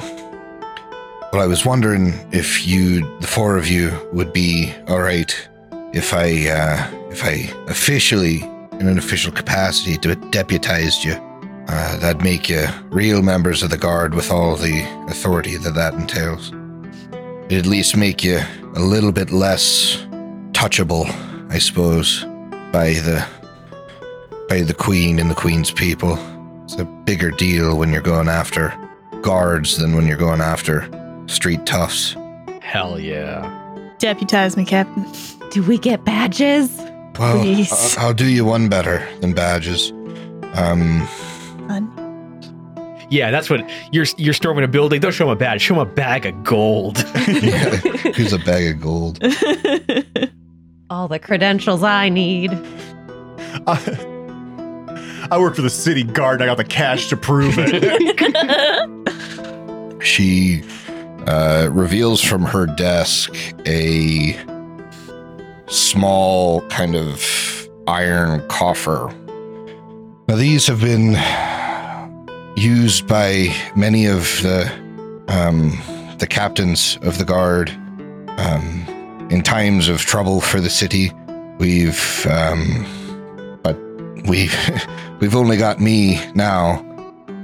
well, I was wondering if you, the four of you, would be all right if I, uh, if I officially in an official capacity to deputize you uh, that'd make you real members of the guard with all the authority that that entails. It'd at least make you a little bit less touchable, I suppose, by the by the queen and the queen's people. It's a bigger deal when you're going after guards than when you're going after street toughs. Hell yeah. Deputize me, Captain. Do we get badges? Well, Please. I- I'll do you one better than badges. Um, Fun. Yeah, that's what you're you're storming a building. Don't show him a badge. Show him a bag of gold. here's a bag of gold. All the credentials I need. I, I work for the city guard. I got the cash to prove it. She uh, reveals from her desk a small kind of iron coffer. Now, these have been used by many of the um, the captains of the guard um, in times of trouble for the city. We've, um, but we've we've only got me now,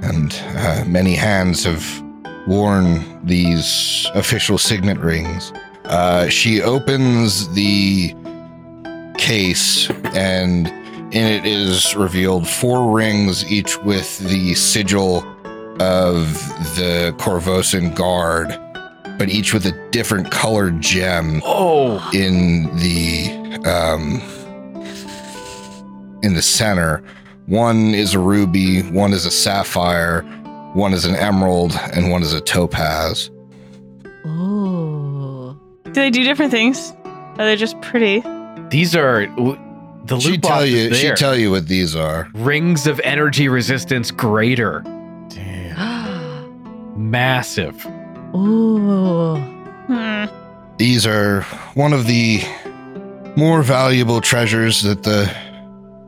and uh, many hands have worn these official signet rings. Uh, she opens the case, and in it is revealed four rings, each with the sigil of the Korvosan Guard, but each with a different colored gem oh, in the um, in the center. One is a ruby, one is a sapphire, one is an emerald, and one is a topaz. Ooh. Do they do different things? Are they just pretty? these are the loot She'd tell box you. is She'd tell you what these are. Rings of energy resistance greater. Damn. Massive. Ooh. Hmm. These are one of the more valuable treasures that the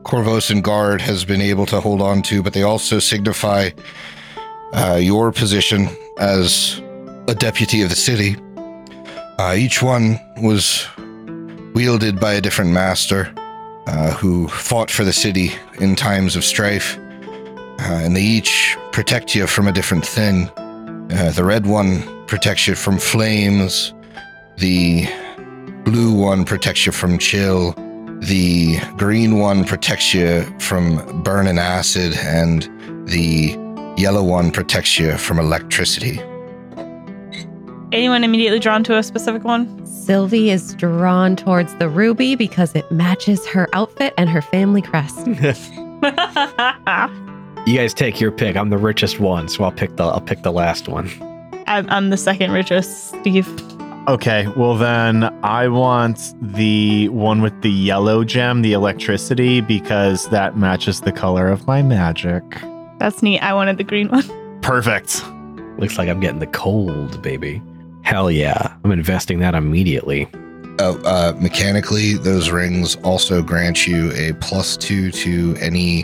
Korvosan Guard has been able to hold on to, but they also signify uh, your position as a deputy of the city. Uh, each one was wielded by a different master uh, who fought for the city in times of strife, uh, and they each protect you from a different thing. Uh, the red one protects you from flames. The blue one protects you from chill. The green one protects you from burning acid, and the yellow one protects you from electricity. Anyone immediately drawn to a specific one? Sylvie is drawn towards the ruby because it matches her outfit and her family crest. You guys take your pick. I'm the richest one, so I'll pick the I'll pick the last one. I'm, I'm the second richest, Steve. Okay, well then I want the one with the yellow gem, the electricity, because that matches the color of my magic. That's neat. I wanted the green one. Perfect. Looks like I'm getting the cold, baby. Hell yeah. I'm investing that immediately. Uh, uh, mechanically, those rings also grant you a plus two to any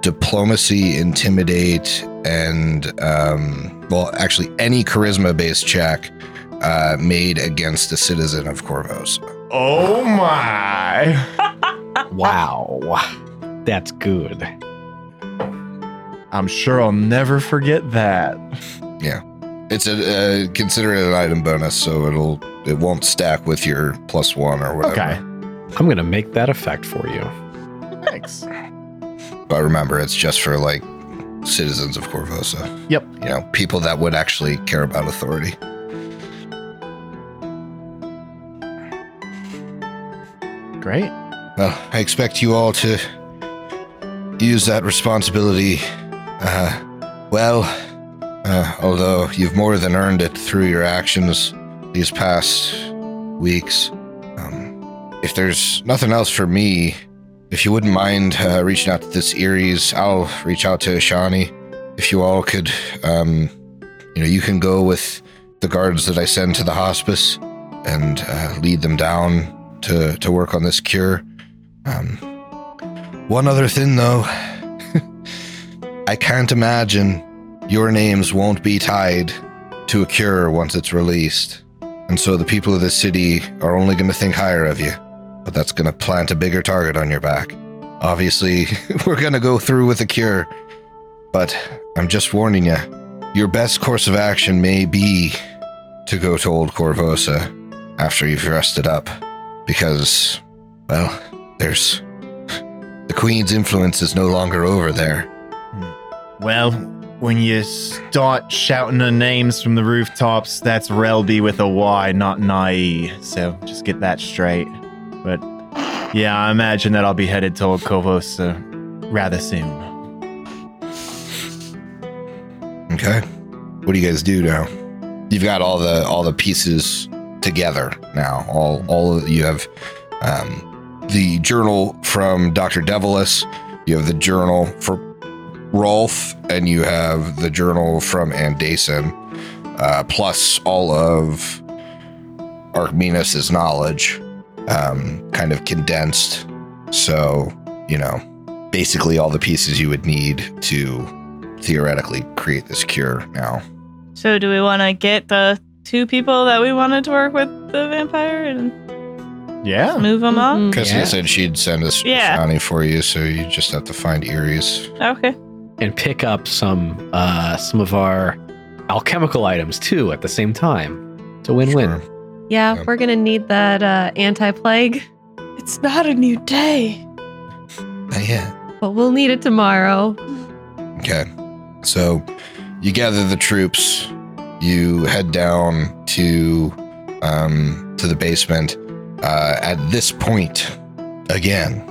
diplomacy, intimidate, and um, well, actually, any charisma-based check uh, made against a citizen of Corvos. Oh my. Wow. That's good. I'm sure I'll never forget that. It's a uh, consider it an item bonus, so it'll it won't stack with your plus one or whatever. Okay. I'm going to make that effect for you. Thanks. But remember, it's just for like citizens of Korvosa. Yep. You know, people that would actually care about authority. Great. Well, I expect you all to use that responsibility uh, well, uh, although you've more than earned it through your actions these past weeks. Um, if there's nothing else for me, if you wouldn't mind uh, reaching out to this Eries, I'll reach out to Shani. If you all could, um, you know, you can go with the guards that I send to the hospice and uh, lead them down to to work on this cure. Um, one other thing, though, I can't imagine your names won't be tied to a cure once it's released, and so the people of the city are only going to think higher of you. But that's going to plant a bigger target on your back. Obviously, we're going to go through with the cure, But I'm just warning you. Your best course of action may be to go to Old Korvosa after you've rested up. Because, well, there's. The Queen's influence is no longer over there. Hmm. Well, when you start shouting her names from the rooftops, that's Relby with a Y, not an IE. So just get that straight. But yeah, I imagine that I'll be headed toward Korvosa rather soon. Okay. What do you guys do now? You've got all the all the pieces together now. All all of you have um, the journal from Doctor Davaulus. You have the journal for Rolth, and you have the journal from Andaisin, uh, plus all of Arkminos's knowledge, um, kind of condensed. So you know, basically all the pieces you would need to theoretically create this cure now. So, do we want to get the two people that we wanted to work with the vampire and Yeah. move them on? Mhm. Cassian Yeah. said she'd send us Yeah. Shani for you, so you just have to find Aries. Okay. And pick up some uh some of our alchemical items too at the same time. It's a win-win. Sure. Yeah, Yeah. we're gonna need that uh, anti-plague, It's not a new day. Not yet. but we'll need it tomorrow. Okay. So you gather the troops, you head down to um to the basement. Uh at this point, again.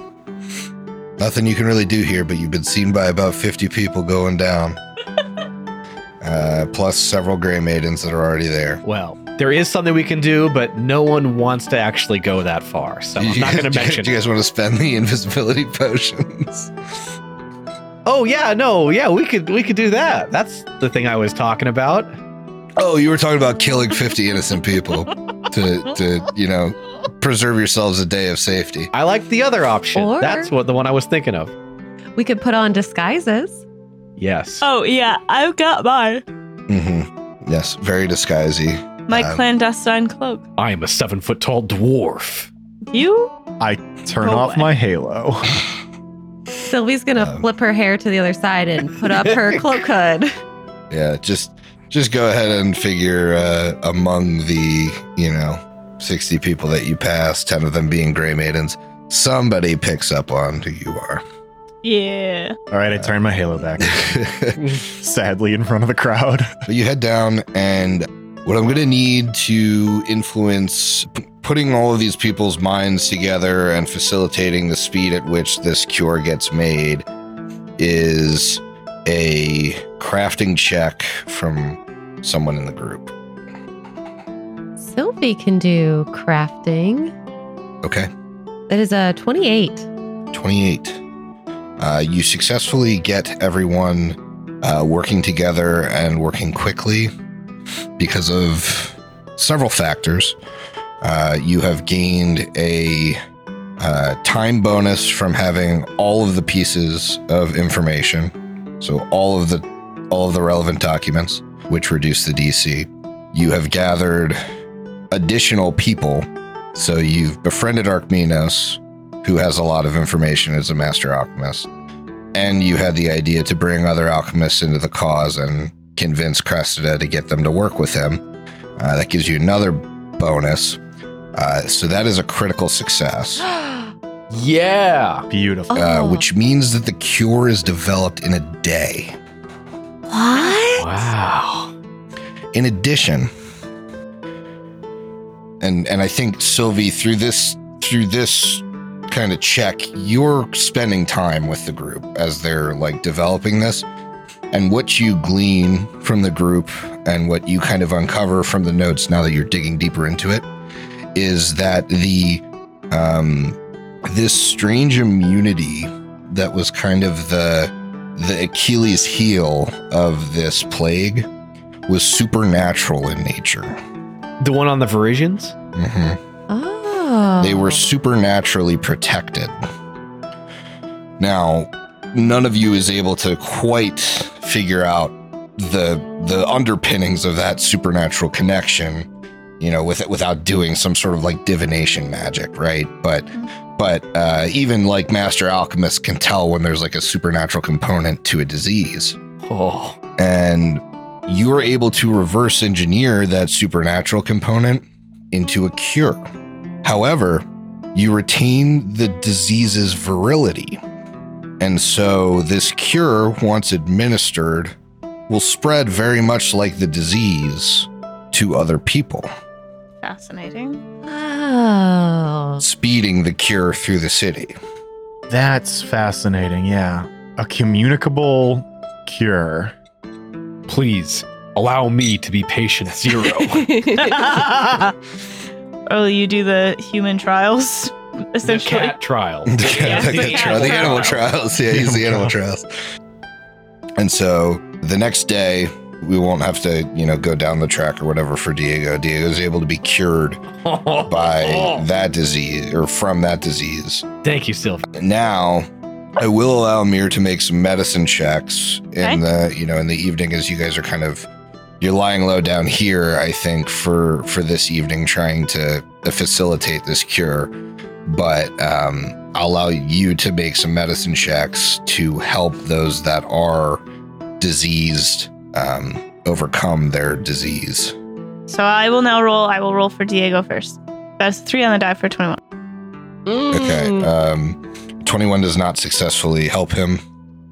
Nothing you can really do here, but you've been seen by about 50 people going down. uh, plus several gray maidens that are already there. Well, there is something we can do, but no one wants to actually go that far. So I'm not going to mention. Do you guys want to spend the invisibility potions? Oh yeah, no, yeah, we could we could do that. That's the thing I was talking about. Oh, you were talking about killing 50 innocent people to, to, you know, preserve yourselves a day of safety. I like the other option. Or- That's what the one I was thinking of. We could put on disguises. Yes. Oh, yeah. I've got mine. Mm-hmm. Yes, very disguisey. My Um, clandestine cloak. I am a seven foot tall dwarf. You? I turn Go off away. my halo. Sylvie's gonna Um, flip her hair to the other side and put up her cloak hood. Yeah, just just go ahead and figure uh, among the, you know, 60 people that you pass, 10 of them being gray maidens, somebody picks up on who you are. Yeah. All right, I turn my halo back. Sadly, in front of the crowd. You head down, and what I'm going to need to influence p- putting all of these people's minds together and facilitating the speed at which this cure gets made is a crafting check from someone in the group. Sylvie can do crafting. Okay. That is a 28. 28. Uh, you successfully get everyone uh, working together and working quickly because of several factors. Uh, you have gained a uh, time bonus from having all of the pieces of information, so all of the all of the relevant documents, which reduce the DC. You have gathered additional people, so you've befriended Arkminos, who has a lot of information as a master alchemist. And you had the idea to bring other alchemists into the cause and convince Cressida to get them to work with him. Uh, that gives you another bonus. Uh, so that is a critical success, Yeah. Beautiful. uh, Oh. which means that the cure is developed in a day. What? Wow. In addition, and and I think Sylvie through this through this kind of check, you're spending time with the group as they're like developing this. And what you glean from the group and what you kind of uncover from the notes now that you're digging deeper into it is that the um this strange immunity that was kind of the the Achilles heel of this plague was supernatural in nature. The one on the Varisians? Mhm. Oh. They were supernaturally protected. Now, none of you is able to quite figure out the the underpinnings of that supernatural connection, you know, with without doing some sort of like divination magic, right? But but uh, even like master alchemists can tell when there's like a supernatural component to a disease. Oh, and you are able to reverse engineer that supernatural component into a cure. However, you retain the disease's virility. And so, this cure, once administered, will spread very much like the disease to other people, Fascinating. Oh. speeding the cure through the city. That's fascinating. Yeah. A communicable cure. Please allow me to be patient zero. oh, you do the human trials, the essentially. cat trial. the, Yes, the- the the cat tri- the trial. animal trials. Yeah, he's the animal trials. And so the next day, we won't have to, you know, go down the track or whatever for Diego. Diego's able to be cured by that disease or from that disease. Thank you, Sylvie. Now, I will allow Mir to make some medicine checks Okay. in the, you know, in the evening as you guys are kind of you're lying low down here, I think, for for this evening, trying to facilitate this cure. But um, I'll allow you to make some medicine checks to help those that are diseased um, overcome their disease. So I will now roll. I will roll for Diego first. That's three on the die for 21. Okay. Mm. Um, 21 does not successfully help him.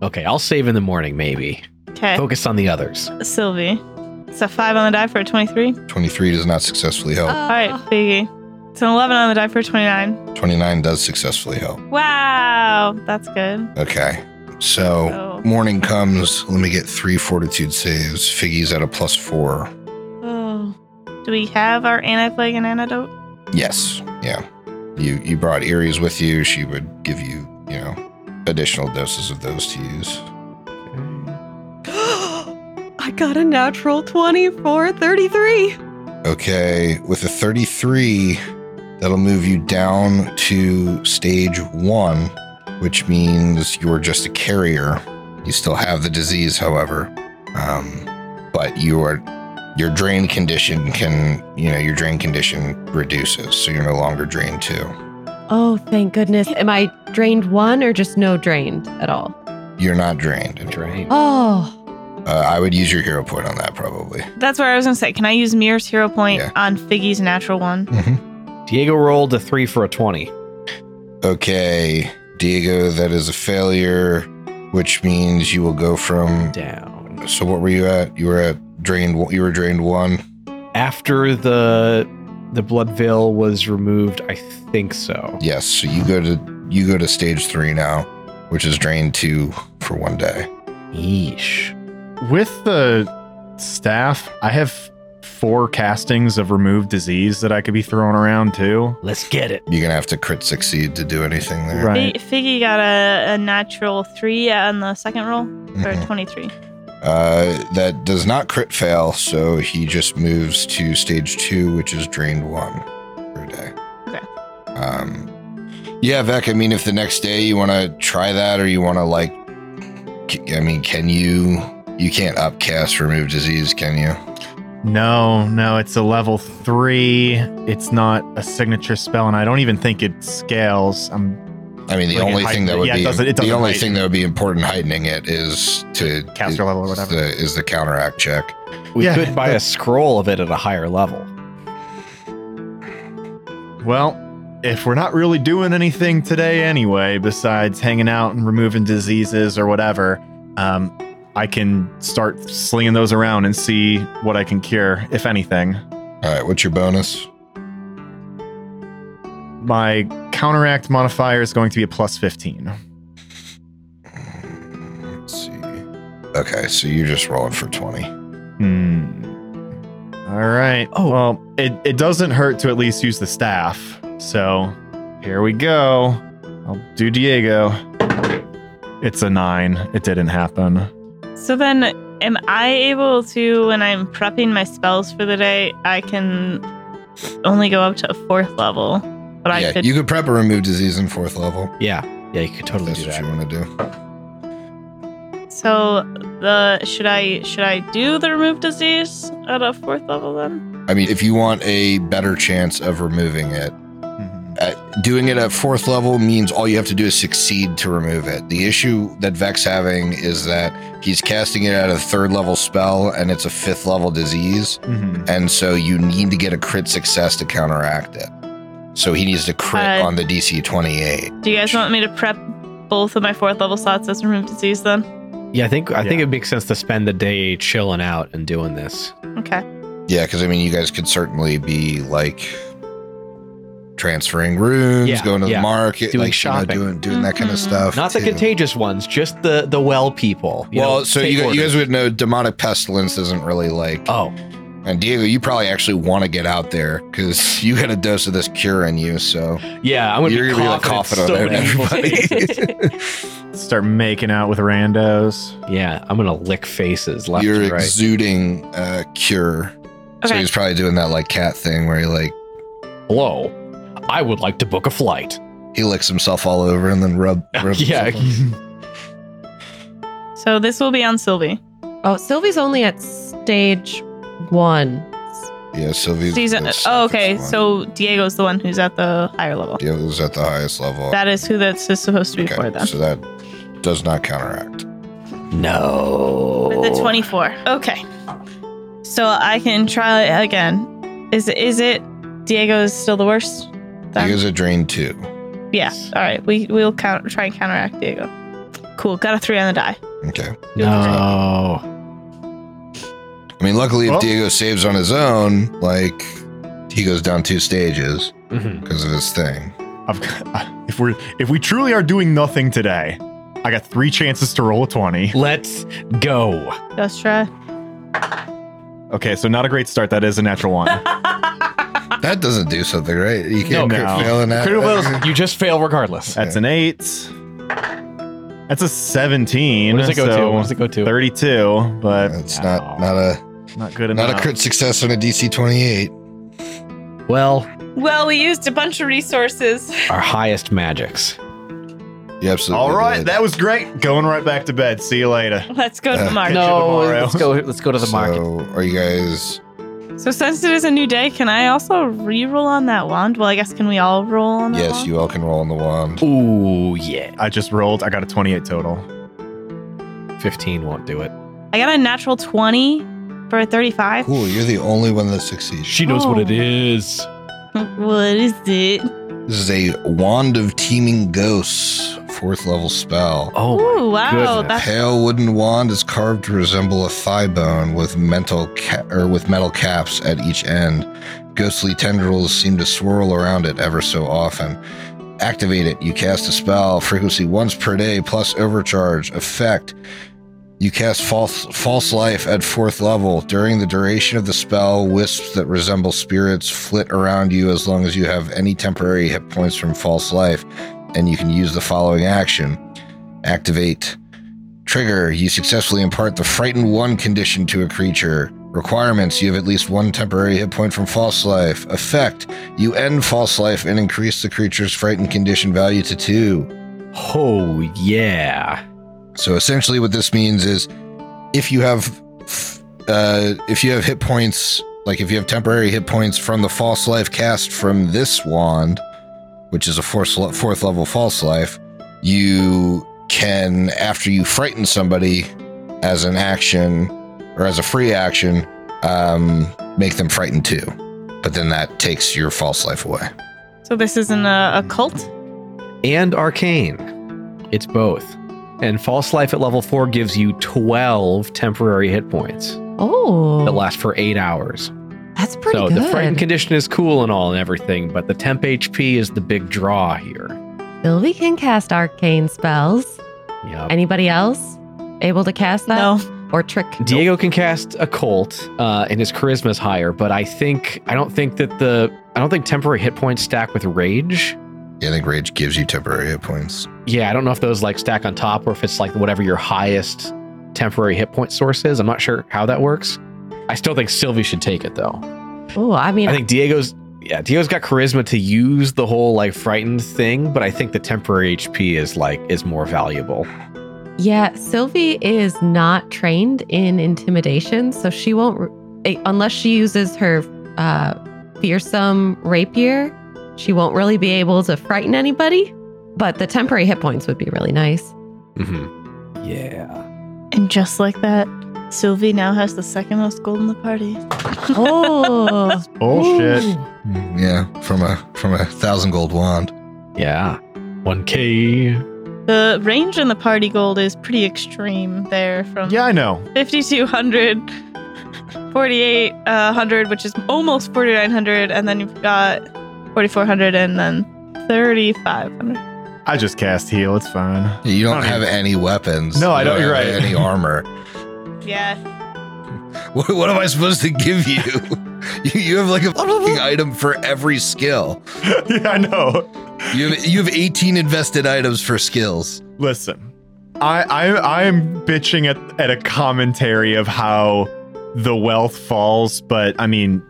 Okay, I'll save in the morning, maybe. Okay. Focus on the others. Sylvie. It's a five on the die for a 23. 23 does not successfully help. All right, Figgy. It's an 11 on the die for a 29. 29 does successfully help. Wow. That's good. Okay. So So, morning comes. Let me get three fortitude saves. Figgy's at a plus four. oh. Do we have our anti-plague and antidote? Yes. Yeah. You you brought Aries with you. She would give you, you know, additional doses of those to use. I got a natural 24, 33. Okay. With a 33, that'll move you down to stage one, which means you're just a carrier. You still have the disease, however. Um, but you are your drain condition can you know your drain condition reduces so you're no longer drained two Oh, thank goodness. Am I drained one or just no drained at all? you're not drained anymore. Drain. Oh, uh, i would use your hero point on that probably That's what I was going to say. Can I use Mir's hero point Yeah. on Figgy's natural one? Diego rolled a three for a 20. okay diego that is a failure which means you will go from Down. so what were you at you were at drained you were drained one After the the blood veil was removed, I think so. yes so you go to you go to stage three now which is drained two for one day Yeesh. With the staff, I have four castings of remove disease that I could be throwing around too. Let's get it. you're gonna have to crit succeed to do anything there Right. Fi- Figgy got a, a natural three on the second roll for Mhm. 23. Uh, that does not crit fail, so he just moves to stage two, which is drained one per day. Okay. Um, yeah, Vex. I mean, if the next day you want to try that, or you want to like, I mean, can you? You can't upcast remove disease, can you? No, no, it's a level three. It's not a signature spell, and I don't even think it scales. I'm I mean, the only thing that would yeah, be doesn't- it the only heighten. thing that would be important heightening it is to Caster is, level or whatever. The, is the counteract check. We Yeah, could buy but- a scroll of it at a higher level. well. If we're not really doing anything today anyway, besides hanging out and removing diseases or whatever, um, I can start slinging those around and see what I can cure, if anything. All right, what's your bonus? My counteract modifier is going to be a plus 15. Let's see. Okay, so you're just rolling for twenty. Hmm. All right. Oh. well, it, it doesn't hurt to at least use the staff. So here we go. I'll do Diego. It's a nine. It didn't happen. So then, am I able to, when I'm prepping my spells for the day, I can only go up to a fourth level, but I yeah, could. you could prep a remove disease in fourth level. Yeah. Yeah, you could totally That's do what that. you want to do. so the should I should I do the remove disease at a fourth level then? I mean, if you want a better chance of removing it, Mhm. uh, doing it at fourth level means all you have to do is succeed to remove it. The issue that Vex having is that he's casting it at a third level spell and it's a fifth level disease, Mhm. and so you need to get a crit success to counteract it. So he needs to crit Uh, on the DC 28. Do you guys want me to prep both of my fourth level slots as remove disease then? Yeah, I think I think it makes sense to spend the day chilling out and doing this. Okay. Yeah, because I mean, you guys could certainly be like transferring rooms, Yeah, going to yeah. the market, Doing like shopping. you know, doing doing that kind of Mhm. stuff. Not the contagious ones, just the the well people. you Well, know, so you, you guys would know demonic pestilence isn't really like. Oh, And Diego, you probably actually want to get out there because you had a dose of this cure in you. So yeah, I'm gonna you're be gonna be like coughing, coughing in on so many people's everybody. Start making out with randos. yeah, I'm gonna lick faces left you're and right. exuding uh, cure. So he's probably doing that like cat thing where he like Hello. I would like to book a flight. he licks himself all over and then rub. rub yeah, So this will be on Sylvie. Oh, Sylvie's only at stage one. yeah, Sylvie's. Season. the Oh, okay. safest one. So Diego's the one who's at the higher level. Diego's at the highest level. That is who that's is supposed to be Okay, for then. so that does not counteract. no. With the 24. Okay. So I can try again. Is it is it Diego is still the worst? Then? Diego's a drain two. Yeah. All right. We we'll count, try and counteract Diego. Cool. Got a three on the die. Okay. No. I mean, luckily, if Well- Diego saves on his own, like he goes down two stages Mhm. because of his thing. I've got, if we're if we truly are doing nothing today, I got three chances to roll a twenty. Let's go. Just try. Okay, so not a great start. That is a natural one. That doesn't do something, right? You can't No, no. fail in that. Critical fails, you just fail regardless. That's an eight. That's a seventeen. What does it go so to? What does it go to? Thirty-two, but It's not not a not good enough. not a crit success on a DC twenty eight. Well, Well, we used a bunch of resources. our highest magics. You absolutely. All right, did. that was great. Going right back to bed. See you later. Let's go to the market. No. let's go. Let's go to the market. Are you guys? So since it is a new day, can I also re-roll on that wand? Well, I guess can we all roll on that Yes, wand? you all can roll on the wand. Ooh, yeah. I just rolled. I got a twenty-eight total. Fifteen won't do it. I got a natural 20 for a 35. Cool. You're the only one that succeeds. She knows what it Oh. is. What is it? This is a wand of teeming ghosts, fourth level spell. Oh, Ooh, wow. goodness. That's Pale wooden wand is carved to resemble a thigh bone with mental ca- or with metal caps at each end. Ghostly tendrils seem to swirl around it ever so often. Activate it. You cast a spell. Frequency once per day plus overcharge. Effect. You cast false, false life at fourth level. During the duration of the spell, wisps that resemble spirits flit around you as long as you have any temporary hit points from false life, and you can use the following action. Activate. Trigger. You successfully impart the Frightened 1 condition to a creature. Requirements. You have at least one temporary hit point from false life. Effect. You end false life and increase the creature's frightened condition value to 2. oh yeah. So essentially, what this means is, if you have, uh, if you have hit points, like if you have temporary hit points from the false life cast from this wand, which is a fourth fourth level false life, you can, after you frighten somebody, as an action or as a free action, um, make them frightened too. But then that takes your false life away. so this isn't a, a cult? And arcane. It's both. And false life at level four gives you twelve temporary hit points Oh. that last for eight hours. that's pretty so good. the frightened condition is cool and all and everything, but the temp HP is the big draw here. Sylvie can cast arcane spells. Yep. Anybody else able to cast that? No. Or trick? Diego can cast occult, uh, and his charisma is higher, but I think I don't think that the I don't think temporary hit points stack with rage. Yeah, I think rage gives you temporary hit points. Yeah, I don't know if those like stack on top or if it's like whatever your highest temporary hit point source is. I'm not sure how that works. I still think Sylvie should take it though. Oh, I mean, I think Diego's yeah, Diego's got charisma to use the whole like frightened thing, but I think the temporary HP is like is more valuable. yeah, Sylvie is not trained in intimidation, so she won't, eh, unless she uses her uh, fearsome rapier, she won't really be able to frighten anybody, but the temporary hit points would be really nice. Mm-hmm. Yeah. And just like that, Sylvie now has the second most gold in the party. Oh, Bullshit. Mm, Yeah, from a from a thousand gold wand. Yeah. 1K. The range in the party gold is pretty extreme there from Yeah, I know. 5200 4800 which is almost 4900 and then you've got 4400 and then 3500 I just cast heal. It's fine. You don't have any weapons. No, I don't- you're have right. Any armor. yeah What, what am I supposed to give you? you, you have like a fucking item for every skill. yeah, I know. You have you have 18 invested items for skills. Listen, I I I am bitching at at a commentary of how the wealth falls, but I mean,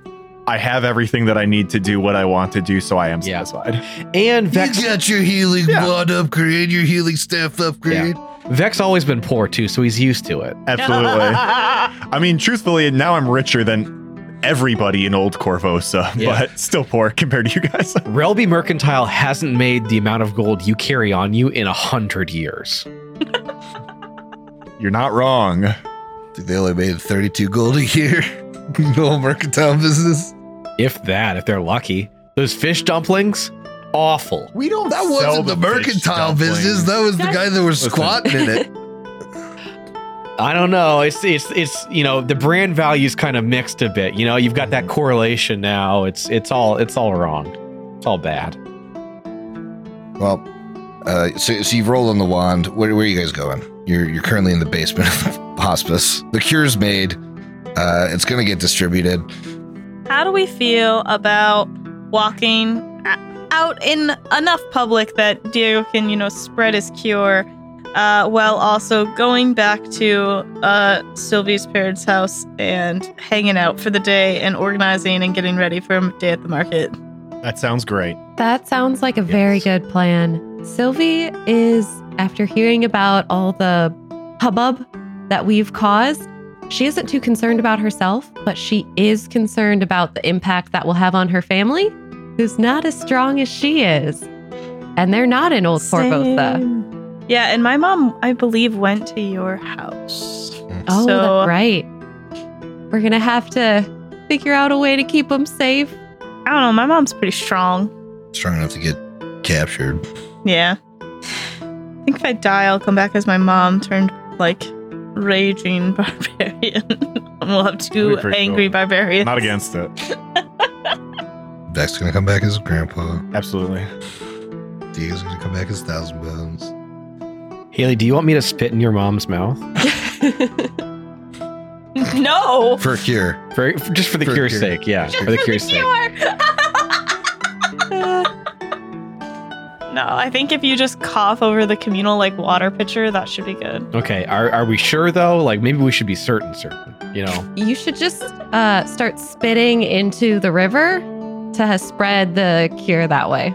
I have everything that I need to do what I want to do, so I am Yeah. satisfied. And Vex You got your healing Yeah. wand upgrade, your healing staff upgrade. Vex always been poor too, so he's used to it. Absolutely. I mean, truthfully, now I'm richer than everybody in old Korvosa, Yeah. but still poor compared to you guys. Relby Mercantile hasn't made the amount of gold you carry on you in a hundred years. You're not wrong. I they only made 32 gold a year. no mercantile business. If that, if they're lucky. Those fish dumplings, awful. We don't. That sell wasn't the, fish mercantile dumplings. business. That was the guy that was Listen. squatting in it. I don't know. It's it's it's you know the brand value's kind of mixed a bit. You know, you've got that correlation now. It's it's all it's all wrong. It's all bad. Well, uh, so, so you've rolled on the wand. Where, where are you guys going? You're you're currently in the basement of the hospice. The cure's made. Uh, it's gonna get distributed. How do we feel about walking out in enough public that Diego can you know spread his cure uh, while also going back to uh, Sylvie's parents' house and hanging out for the day and organizing and getting ready for a day at the market. That sounds great. that sounds like a very good plan. Sylvie is, after hearing about all the hubbub that we've caused, she isn't too concerned about herself, but she is concerned about the impact that will have on her family, who's not as strong as she is. And they're not in Old Korvosa. Same. Yeah, and my mom, I believe, went to your house. Mm. Oh, So- that's right. We're going to have to figure out a way to keep them safe. I don't know. My mom's pretty strong. Strong enough to get captured. Yeah. I think if I die, I'll come back as my mom turned like raging barbarian. and we'll have two That'd be pretty angry cool. barbarians. Not against it. Vex's gonna come back as grandpa. Absolutely. Diego's gonna come back as thousand bones. Haley, do you want me to spit in your mom's mouth? no. For a cure. For, for- just for the For cure's cure. sake, yeah. For the cure's sake. No, I think if you just cough over the communal like water pitcher, that should be good. Okay, are are we sure though? Like maybe we should be certain, certain. You know. You should just uh, start spitting into the river to spread the cure that way.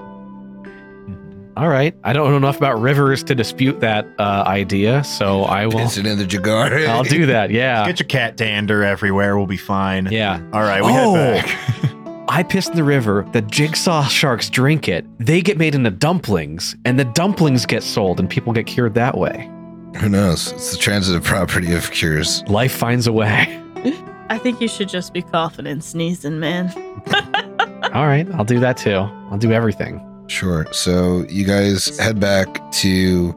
All right. I don't know enough about rivers to dispute that uh, idea, so I will. Piss it in the Jeggare. I'll do that. Yeah. Get your cat dander everywhere. We'll be fine. Yeah. All right, we Oh. head back. I piss in the river. The jigsaw sharks drink it. They get made into dumplings, and the dumplings get sold, and people get cured that way. Who knows? It's the transitive property of cures. Life finds a way. I think you should just be coughing and sneezing, man. All right. I'll do that too. I'll do everything. Sure. So you guys head back to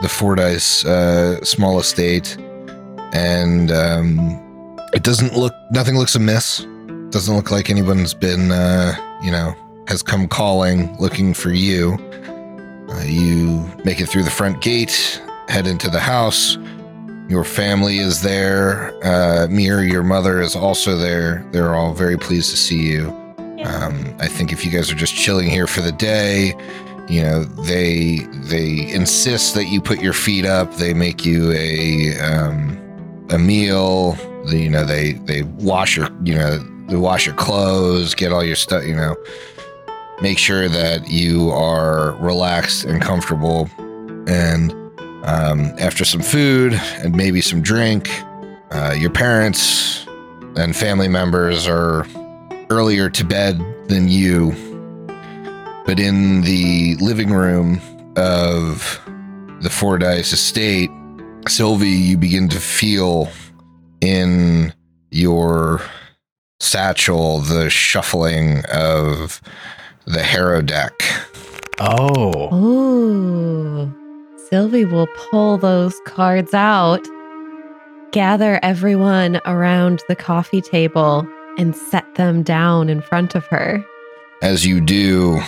the Fordyce uh, small estate, and um, it doesn't look. Nothing looks amiss. Doesn't look like anyone's been, uh, you know, has come calling looking for you. Uh, you make it through the front gate, head into the house. Your family is there. Uh, Mir, your mother, is also there. They're all very pleased to see you. Um, I think if you guys are just chilling here for the day, you know they they insist that you put your feet up. They make you a um, a meal. You know they they wash your you know they wash your clothes, get all your stuff. You know, make sure that you are relaxed and comfortable. And um, after some food and maybe some drink, uh, your parents and family members are earlier to bed than you But in the living room of the Fordyce estate, Sylvie, you begin to feel in your satchel the shuffling of the Harrow deck. Oh. Ooh. Sylvie will pull those cards out, gather everyone around the coffee table, and set them down in front of her. As you do,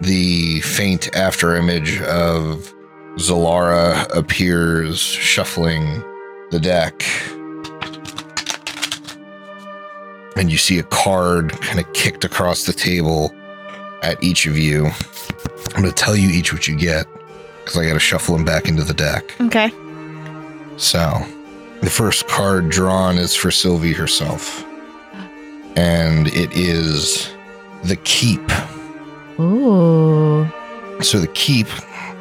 the faint afterimage of Zellara appears, shuffling the deck. And you see a card kind of kicked across the table at each of you. I'm going to tell you each what you get because I got to shuffle them back into the deck. Okay. So, the first card drawn is for Sylvie herself. And it is the Keep. Ooh. So the keep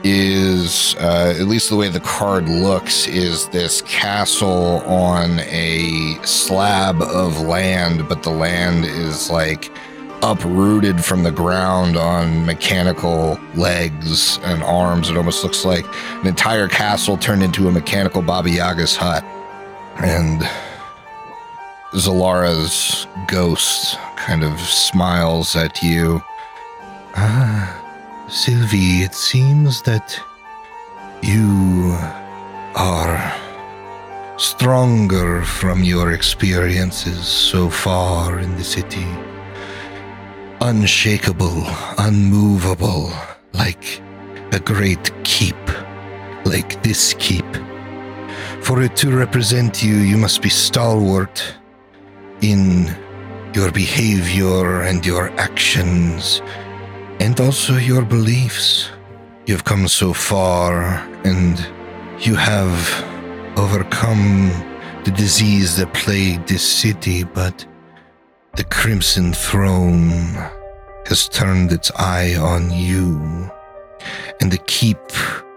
is, uh, at least the way the card looks, is this castle on a slab of land, but the land is like uprooted from the ground on mechanical legs and arms. It almost looks like an entire castle turned into a mechanical Baba Yaga's hut. And Zellara's ghost kind of smiles at you. Ah, Sylvie, it seems that you are stronger from your experiences so far in the city. Unshakable, unmovable, like a great keep, like this keep. For it to represent you, you must be stalwart in your behavior and your actions and also your beliefs. You've come so far and you have overcome the disease that plagued this city, but the Crimson Throne has turned its eye on you, and the keep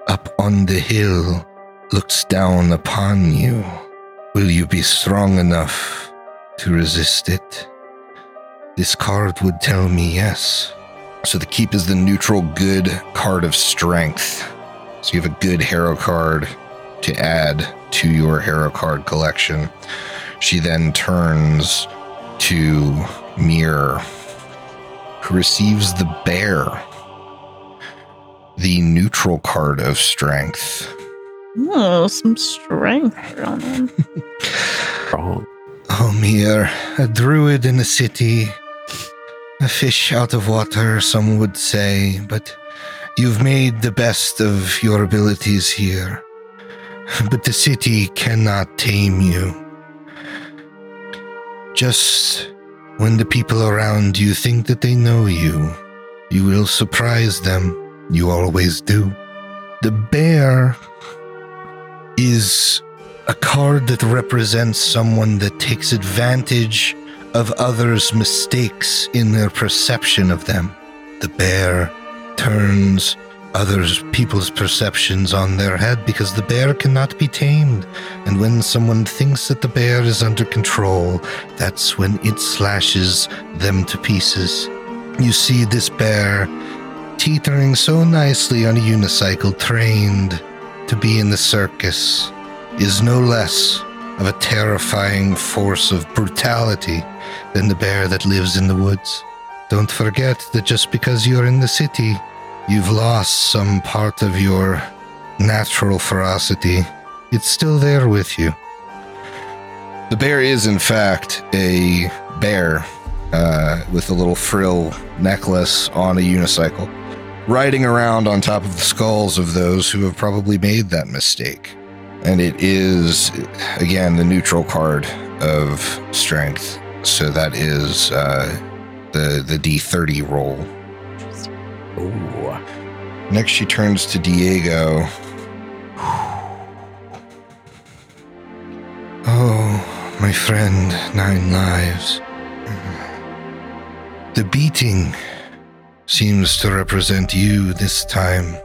up on the hill looks down upon you. Will you be strong enough to resist it? This card would tell me yes. So the keep is the neutral good card of strength. So you have a good hero card to add to your hero card collection. She then turns to Mirror, who receives the bear, the neutral card of strength. Oh, some strength on him. Wrong. Oh, Mir, a druid in a city, a fish out of water, some would say, but you've made the best of your abilities here. But the city cannot tame you. Just when the people around you think that they know you, you will surprise them. You always do. The bear is a card that represents someone that takes advantage of others' mistakes in their perception of them. The bear turns others people's perceptions on their head because the bear cannot be tamed. And when someone thinks that the bear is under control, that's when it slashes them to pieces. You see this bear teetering so nicely on a unicycle trained to be in the circus is no less of a terrifying force of brutality than the bear that lives in the woods. Don't forget that just because you're in the city, you've lost some part of your natural ferocity. It's still there with you. The bear is, in fact, a bear uh, with a little frill necklace on a unicycle, riding around on top of the skulls of those who have probably made that mistake. And it is, again, the neutral card of strength. So that is uh, the the D30 roll. Ooh. Next, she turns to Diego. Oh, my friend, Nine Lives. The beating seems to represent you this time.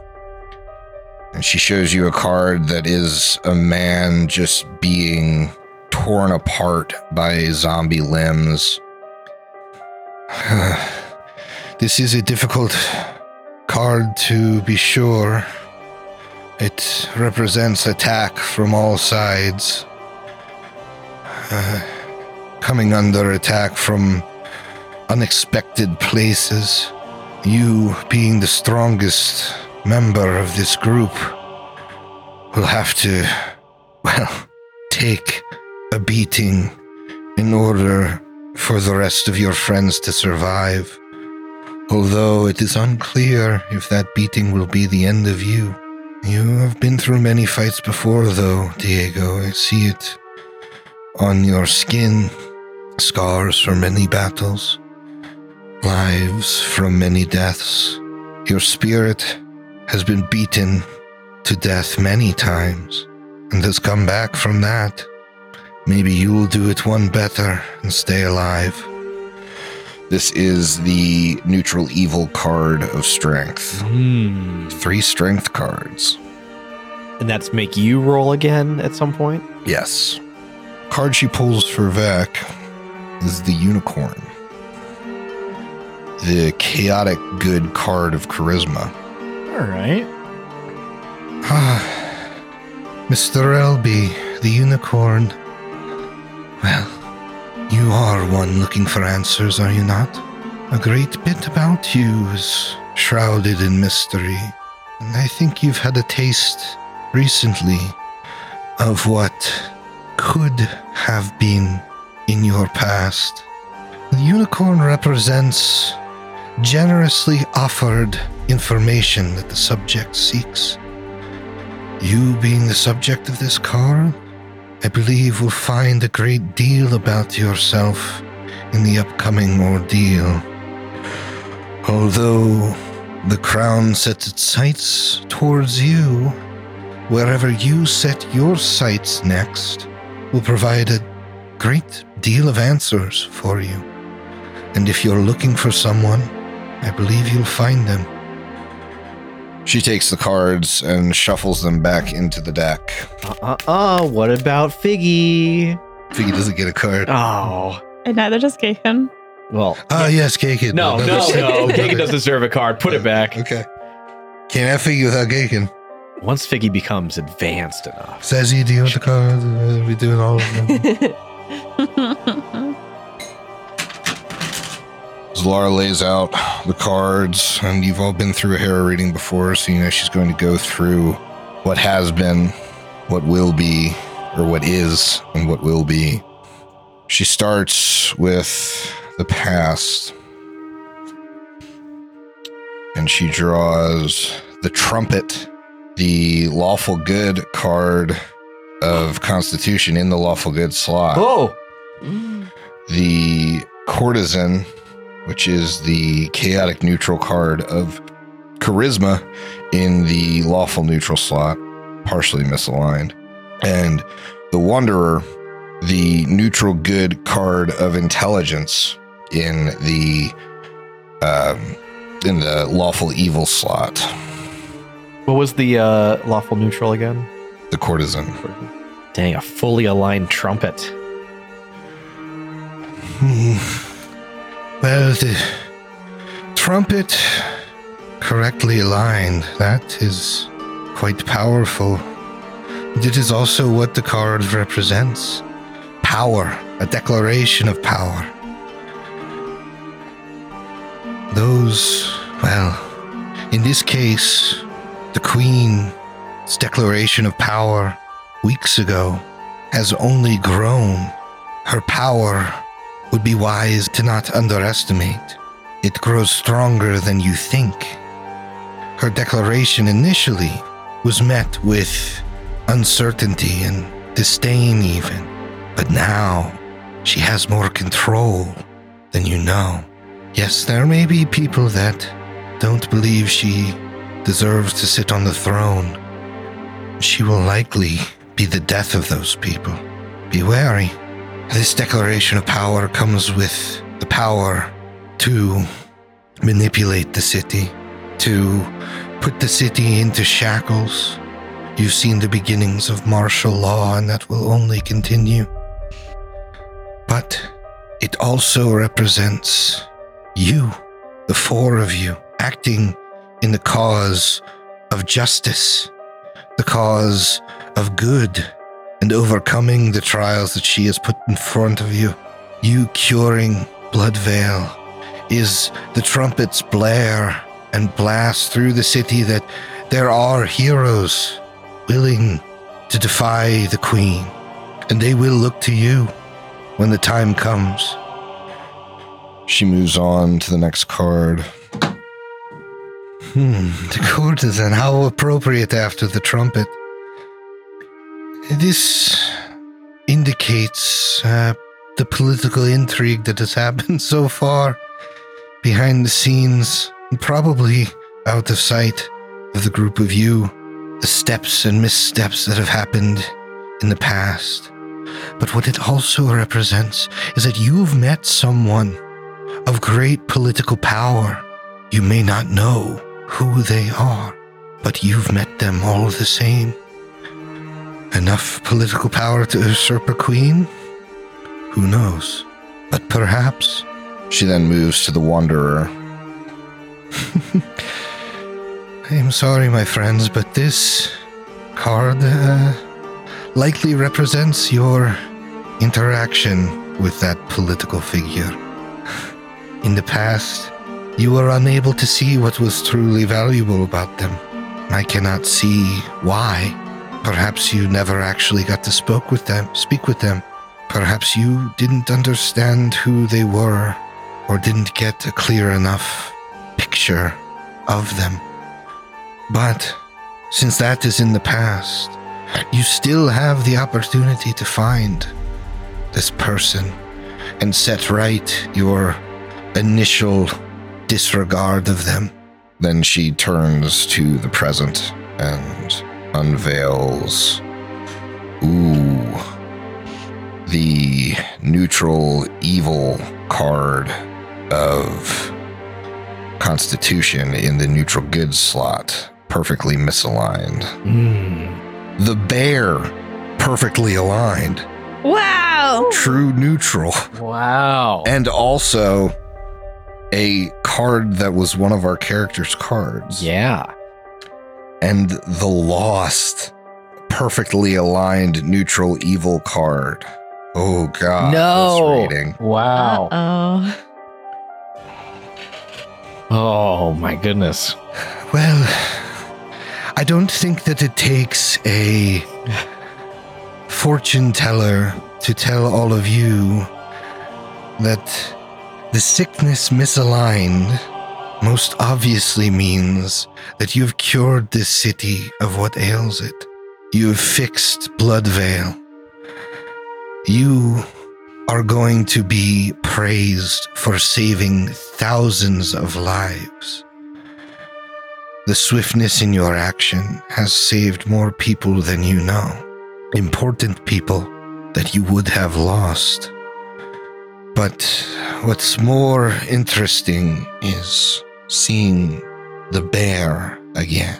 And she shows you a card that is a man just being torn apart by zombie limbs. this is a difficult card to be sure. It represents attack from all sides. Uh, coming under attack from unexpected places. You, being the strongest member of this group, will have to, well, take a beating in order for the rest of your friends to survive. Although it is unclear if that beating will be the end of you. You have been through many fights before, though, Diego. I see it on your skin. Scars from many battles, lives from many deaths. Your spirit has been beaten to death many times and has come back from that. Maybe you will do it one better and stay alive. This is the neutral evil card of strength. Hmm. Three strength cards. And that's make you roll again at some point? Yes. Card she pulls for Vex is the unicorn. The chaotic good card of charisma. All right. Ah, Mr. Elby, the unicorn. Well, you are one looking for answers, are you not? A great bit about you is shrouded in mystery, and I think you've had a taste recently of what could have been in your past. The unicorn represents generously offered information that the subject seeks. You, being the subject of this card, I believe will find a great deal about yourself in the upcoming ordeal. Although the crown sets its sights towards you, wherever you set your sights next will provide a great deal of answers for you. And if you're looking for someone, I believe you'll find them. She takes the cards and shuffles them back into the deck. Uh uh uh. What about Figgy? Figgy doesn't get a card. Oh. And neither does Gahan. Well, Ah, yes, Gaken. no, no, Another- no. another- doesn't deserve a card. Put it back. Okay. Can't have Figgy without Gaken. Once Figgy becomes advanced enough. Says he, do you want the cards? Are we doing all of them? Zellara lays out the cards, and you've all been through a Harrow reading before, so you know she's going to go through what has been, what will be, or what is, and what will be. She starts with the past, and she draws the trumpet, the lawful good card of Constitution in the lawful good slot Oh. the courtesan, which is the chaotic neutral card of charisma in the lawful neutral slot, partially misaligned, and the wanderer, the neutral good card of intelligence in the um, in the lawful evil slot, What was the uh, lawful neutral again? the courtesan. Dang, a fully aligned trumpet. Well, the trumpet correctly aligned, that is quite powerful. It is also what the card represents power, a declaration of power. Those, well, in this case, the Queen's declaration of power weeks ago has only grown. Her power would be wise to not underestimate. It grows stronger than you think. Her declaration initially was met with uncertainty and disdain, even. But now she has more control than you know. Yes, there may be people that don't believe she deserves to sit on the throne. She will likely be the death of those people. Be wary. This declaration of power comes with the power to manipulate the city, to put the city into shackles. You've seen the beginnings of martial law, and that will only continue. But it also represents you, the four of you, acting in the cause of justice, the cause of good, and overcoming the trials that she has put in front of you. You curing Bloodvale is the trumpets blare and blast through the city that there are heroes willing to defy the queen, and they will look to you when the time comes. She moves on to the next card. Hmm, the courtesan, how appropriate after the trumpet. This indicates uh, the political intrigue that has happened so far behind the scenes, probably out of sight of the group of you, the steps and missteps that have happened in the past. But what it also represents is that you've met someone of great political power. You may not know who they are, but you've met them all the same. Enough political power to usurp a queen? Who knows? But perhaps. She then moves to the Wanderer. I am sorry, my friends, but this card uh, likely represents your interaction with that political figure. In the past, you were unable to see what was truly valuable about them. I cannot see why. Perhaps you never actually got to spoke with them, speak with them. Perhaps you didn't understand who they were or didn't get a clear enough picture of them. But since that is in the past, you still have the opportunity to find this person and set right your initial disregard of them. Then she turns to the present and unveils. Ooh. The neutral evil card of Constitution in the neutral good slot, perfectly misaligned. Mm. The bear, perfectly aligned. Wow. True neutral. Wow. And also a card that was one of our characters' cards. Yeah. And the lost, perfectly aligned neutral evil card. Oh god. no. This reading. Wow. Oh. Oh my goodness. Well, I don't think that it takes a fortune teller to tell all of you that the sickness misaligned most obviously means that you've cured this city of what ails it. You have fixed Bloodvale. You are going to be praised for saving thousands of lives. The swiftness in your action has saved more people than you know, important people that you would have lost. But what's more interesting is seeing the bear again.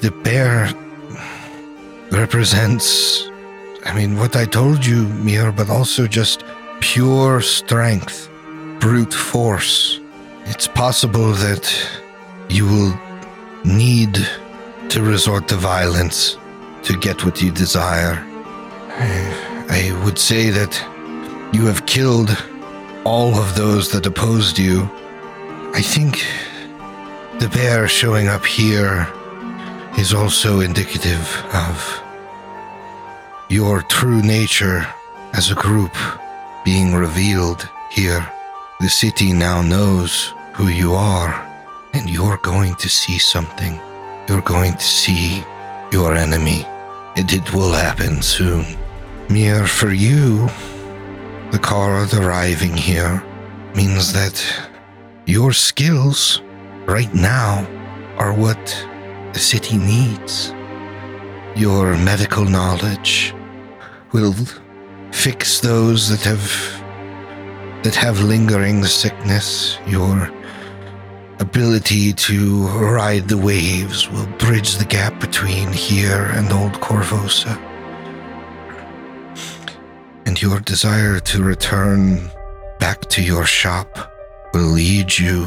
The bear represents, I mean, what I told you, Mir, but also just pure strength, brute force. It's possible that you will need to resort to violence to get what you desire. I, I would say that you have killed all of those that opposed you. I think the bear showing up here is also indicative of your true nature as a group being revealed here. The city now knows who you are, and you're going to see something. You're going to see your enemy, and it will happen soon. Mir for you, the card arriving here means that your skills right now are what the city needs. Your medical knowledge will fix those that have that have lingering sickness. Your ability to ride the waves will bridge the gap between here and old Korvosa. And your desire to return back to your shop will lead you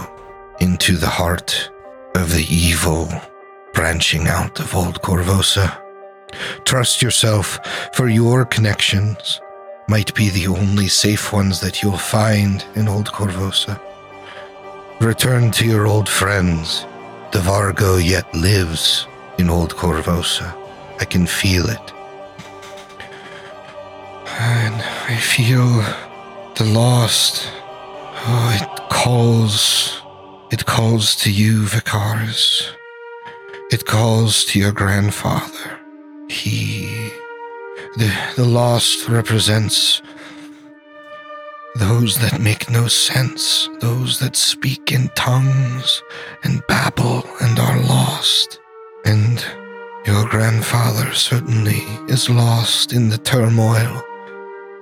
into the heart of the evil branching out of Old Korvosa. Trust yourself, for your connections might be the only safe ones that you'll find in Old Korvosa. Return to your old friends. The Vargo yet lives in Old Korvosa. I can feel it. And I feel the lost. Oh, it calls. It calls to you, Vicaris. It calls to your grandfather. He. The, the lost represents those that make no sense, those that speak in tongues and babble and are lost. And your grandfather certainly is lost in the turmoil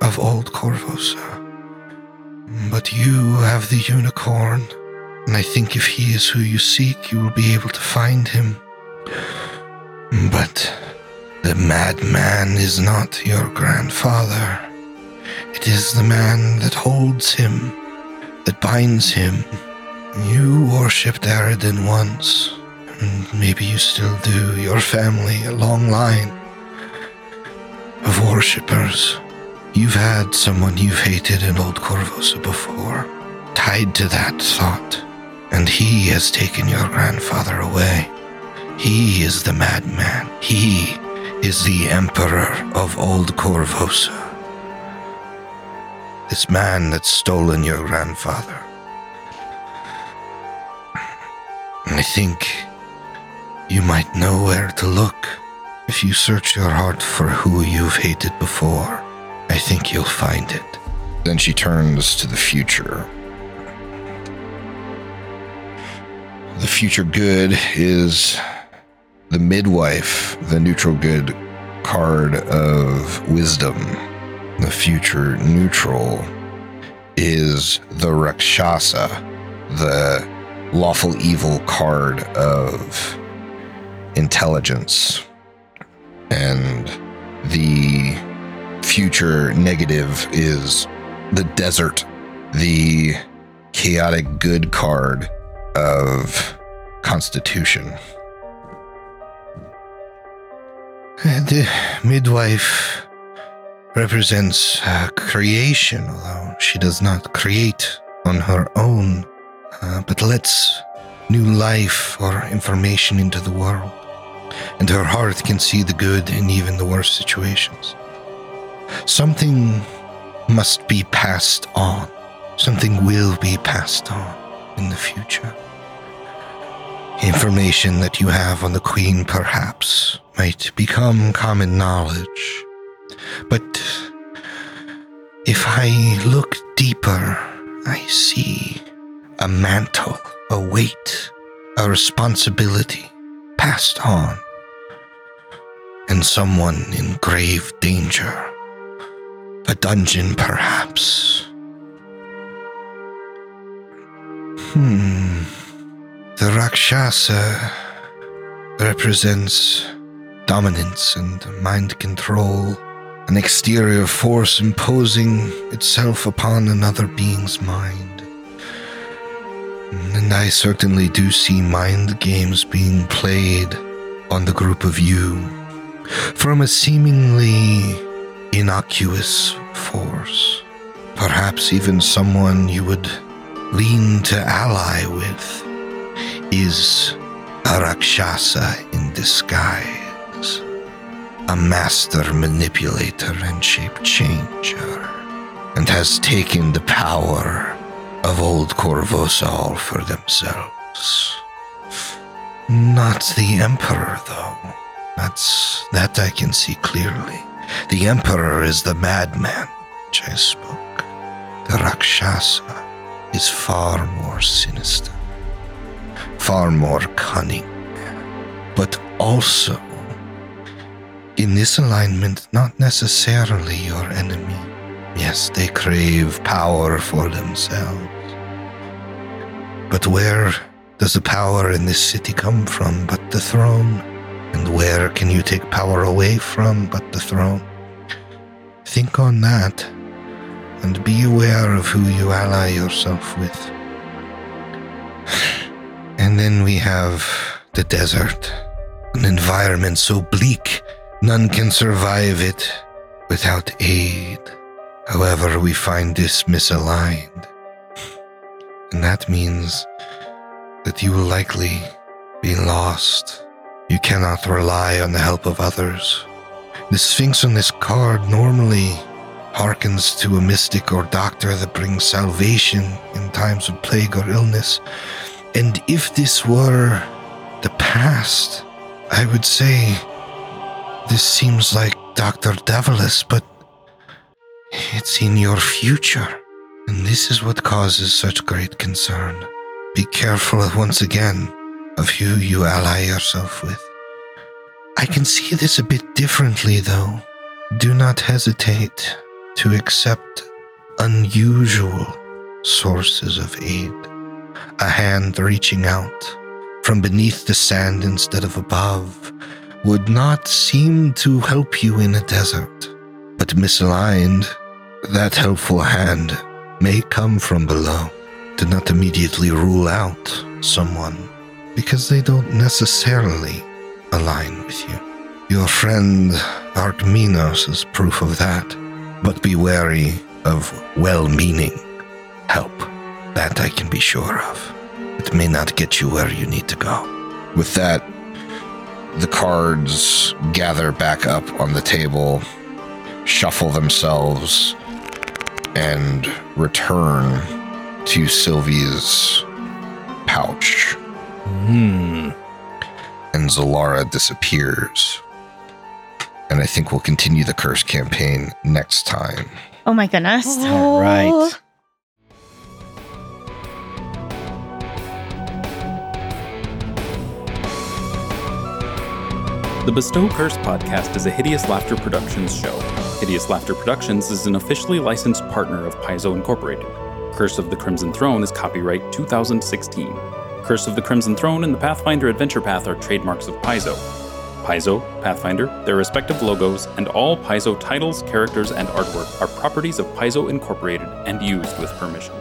of old Korvosa. Uh, but you have the unicorn, and I think if he is who you seek, you will be able to find him. But the madman is not your grandfather. It is the man that holds him, that binds him. You worshipped Aroden once, and maybe you still do. Your family, a long line of worshippers. You've had someone you've hated in Old Korvosa before, tied to that thought, and he has taken your grandfather away. He is the madman. He is the emperor of Old Korvosa. This man that's stolen your grandfather. I think you might know where to look if you search your heart for who you've hated before. I think you'll find it. Then she turns to the future. The future good is the midwife, the neutral good card of wisdom. The future neutral is the Rakshasa, the lawful evil card of intelligence. And the future negative is the desert, the chaotic good card of constitution. The midwife represents uh, creation, although she does not create on her own, uh, but lets new life or information into the world. And her heart can see the good in even the worst situations. Something must be passed on. Something will be passed on in the future. Information that you have on the Queen perhaps might become common knowledge. But if I look deeper, I see a mantle, a weight, a responsibility passed on, and someone in grave danger. A dungeon, perhaps. Hmm. The Rakshasa represents dominance and mind control, an exterior force imposing itself upon another being's mind. And I certainly do see mind games being played on the group of you from a seemingly innocuous force. Perhaps even someone you would lean to ally with is a Rakshasa in disguise, a master manipulator and shape changer, and has taken the power of old Korvosa all for themselves. Not the Emperor, though. That's that I can see clearly. The Emperor is the madman which I spoke. The Rakshasa is far more sinister, far more cunning, but also, in this alignment, not necessarily your enemy. Yes, they crave power for themselves. But where does the power in this city come from but the throne? And where can you take power away from but the throne? Think on that. and be aware of who you ally yourself with. And then we have the desert, an environment so bleak none can survive it without aid. However, we find this misaligned. And that means that you will likely be lost. You cannot rely on the help of others. The Sphinx on this card normally hearkens to a mystic or doctor that brings salvation in times of plague or illness. And if this were the past, I would say this seems like Dr. Davaulus, but it's in your future. And this is what causes such great concern. Be careful once again of who you ally yourself with. I can see this a bit differently, though. Do not hesitate to accept unusual sources of aid. A hand reaching out from beneath the sand instead of above would not seem to help you in a desert. But misaligned, that helpful hand may come from below. Do not immediately rule out someone because they don't necessarily align with you. Your friend Arkminos is proof of that, but be wary of well meaning help. That I can be sure of. It may not get you where you need to go. With that, the cards gather back up on the table, shuffle themselves, and return to Sylvie's pouch. Hmm. And Zellara disappears. And I think we'll continue the curse campaign next time. Oh my goodness. All right. The Bestow Curse podcast is a Hideous Laughter Productions show. Hideous Laughter Productions is an officially licensed partner of Paizo Incorporated. Curse of the Crimson Throne is copyright 2016. Curse of the Crimson Throne and the Pathfinder Adventure Path are trademarks of Paizo. Paizo, Pathfinder, their respective logos, and all Paizo titles, characters, and artwork are properties of Paizo Incorporated and used with permission.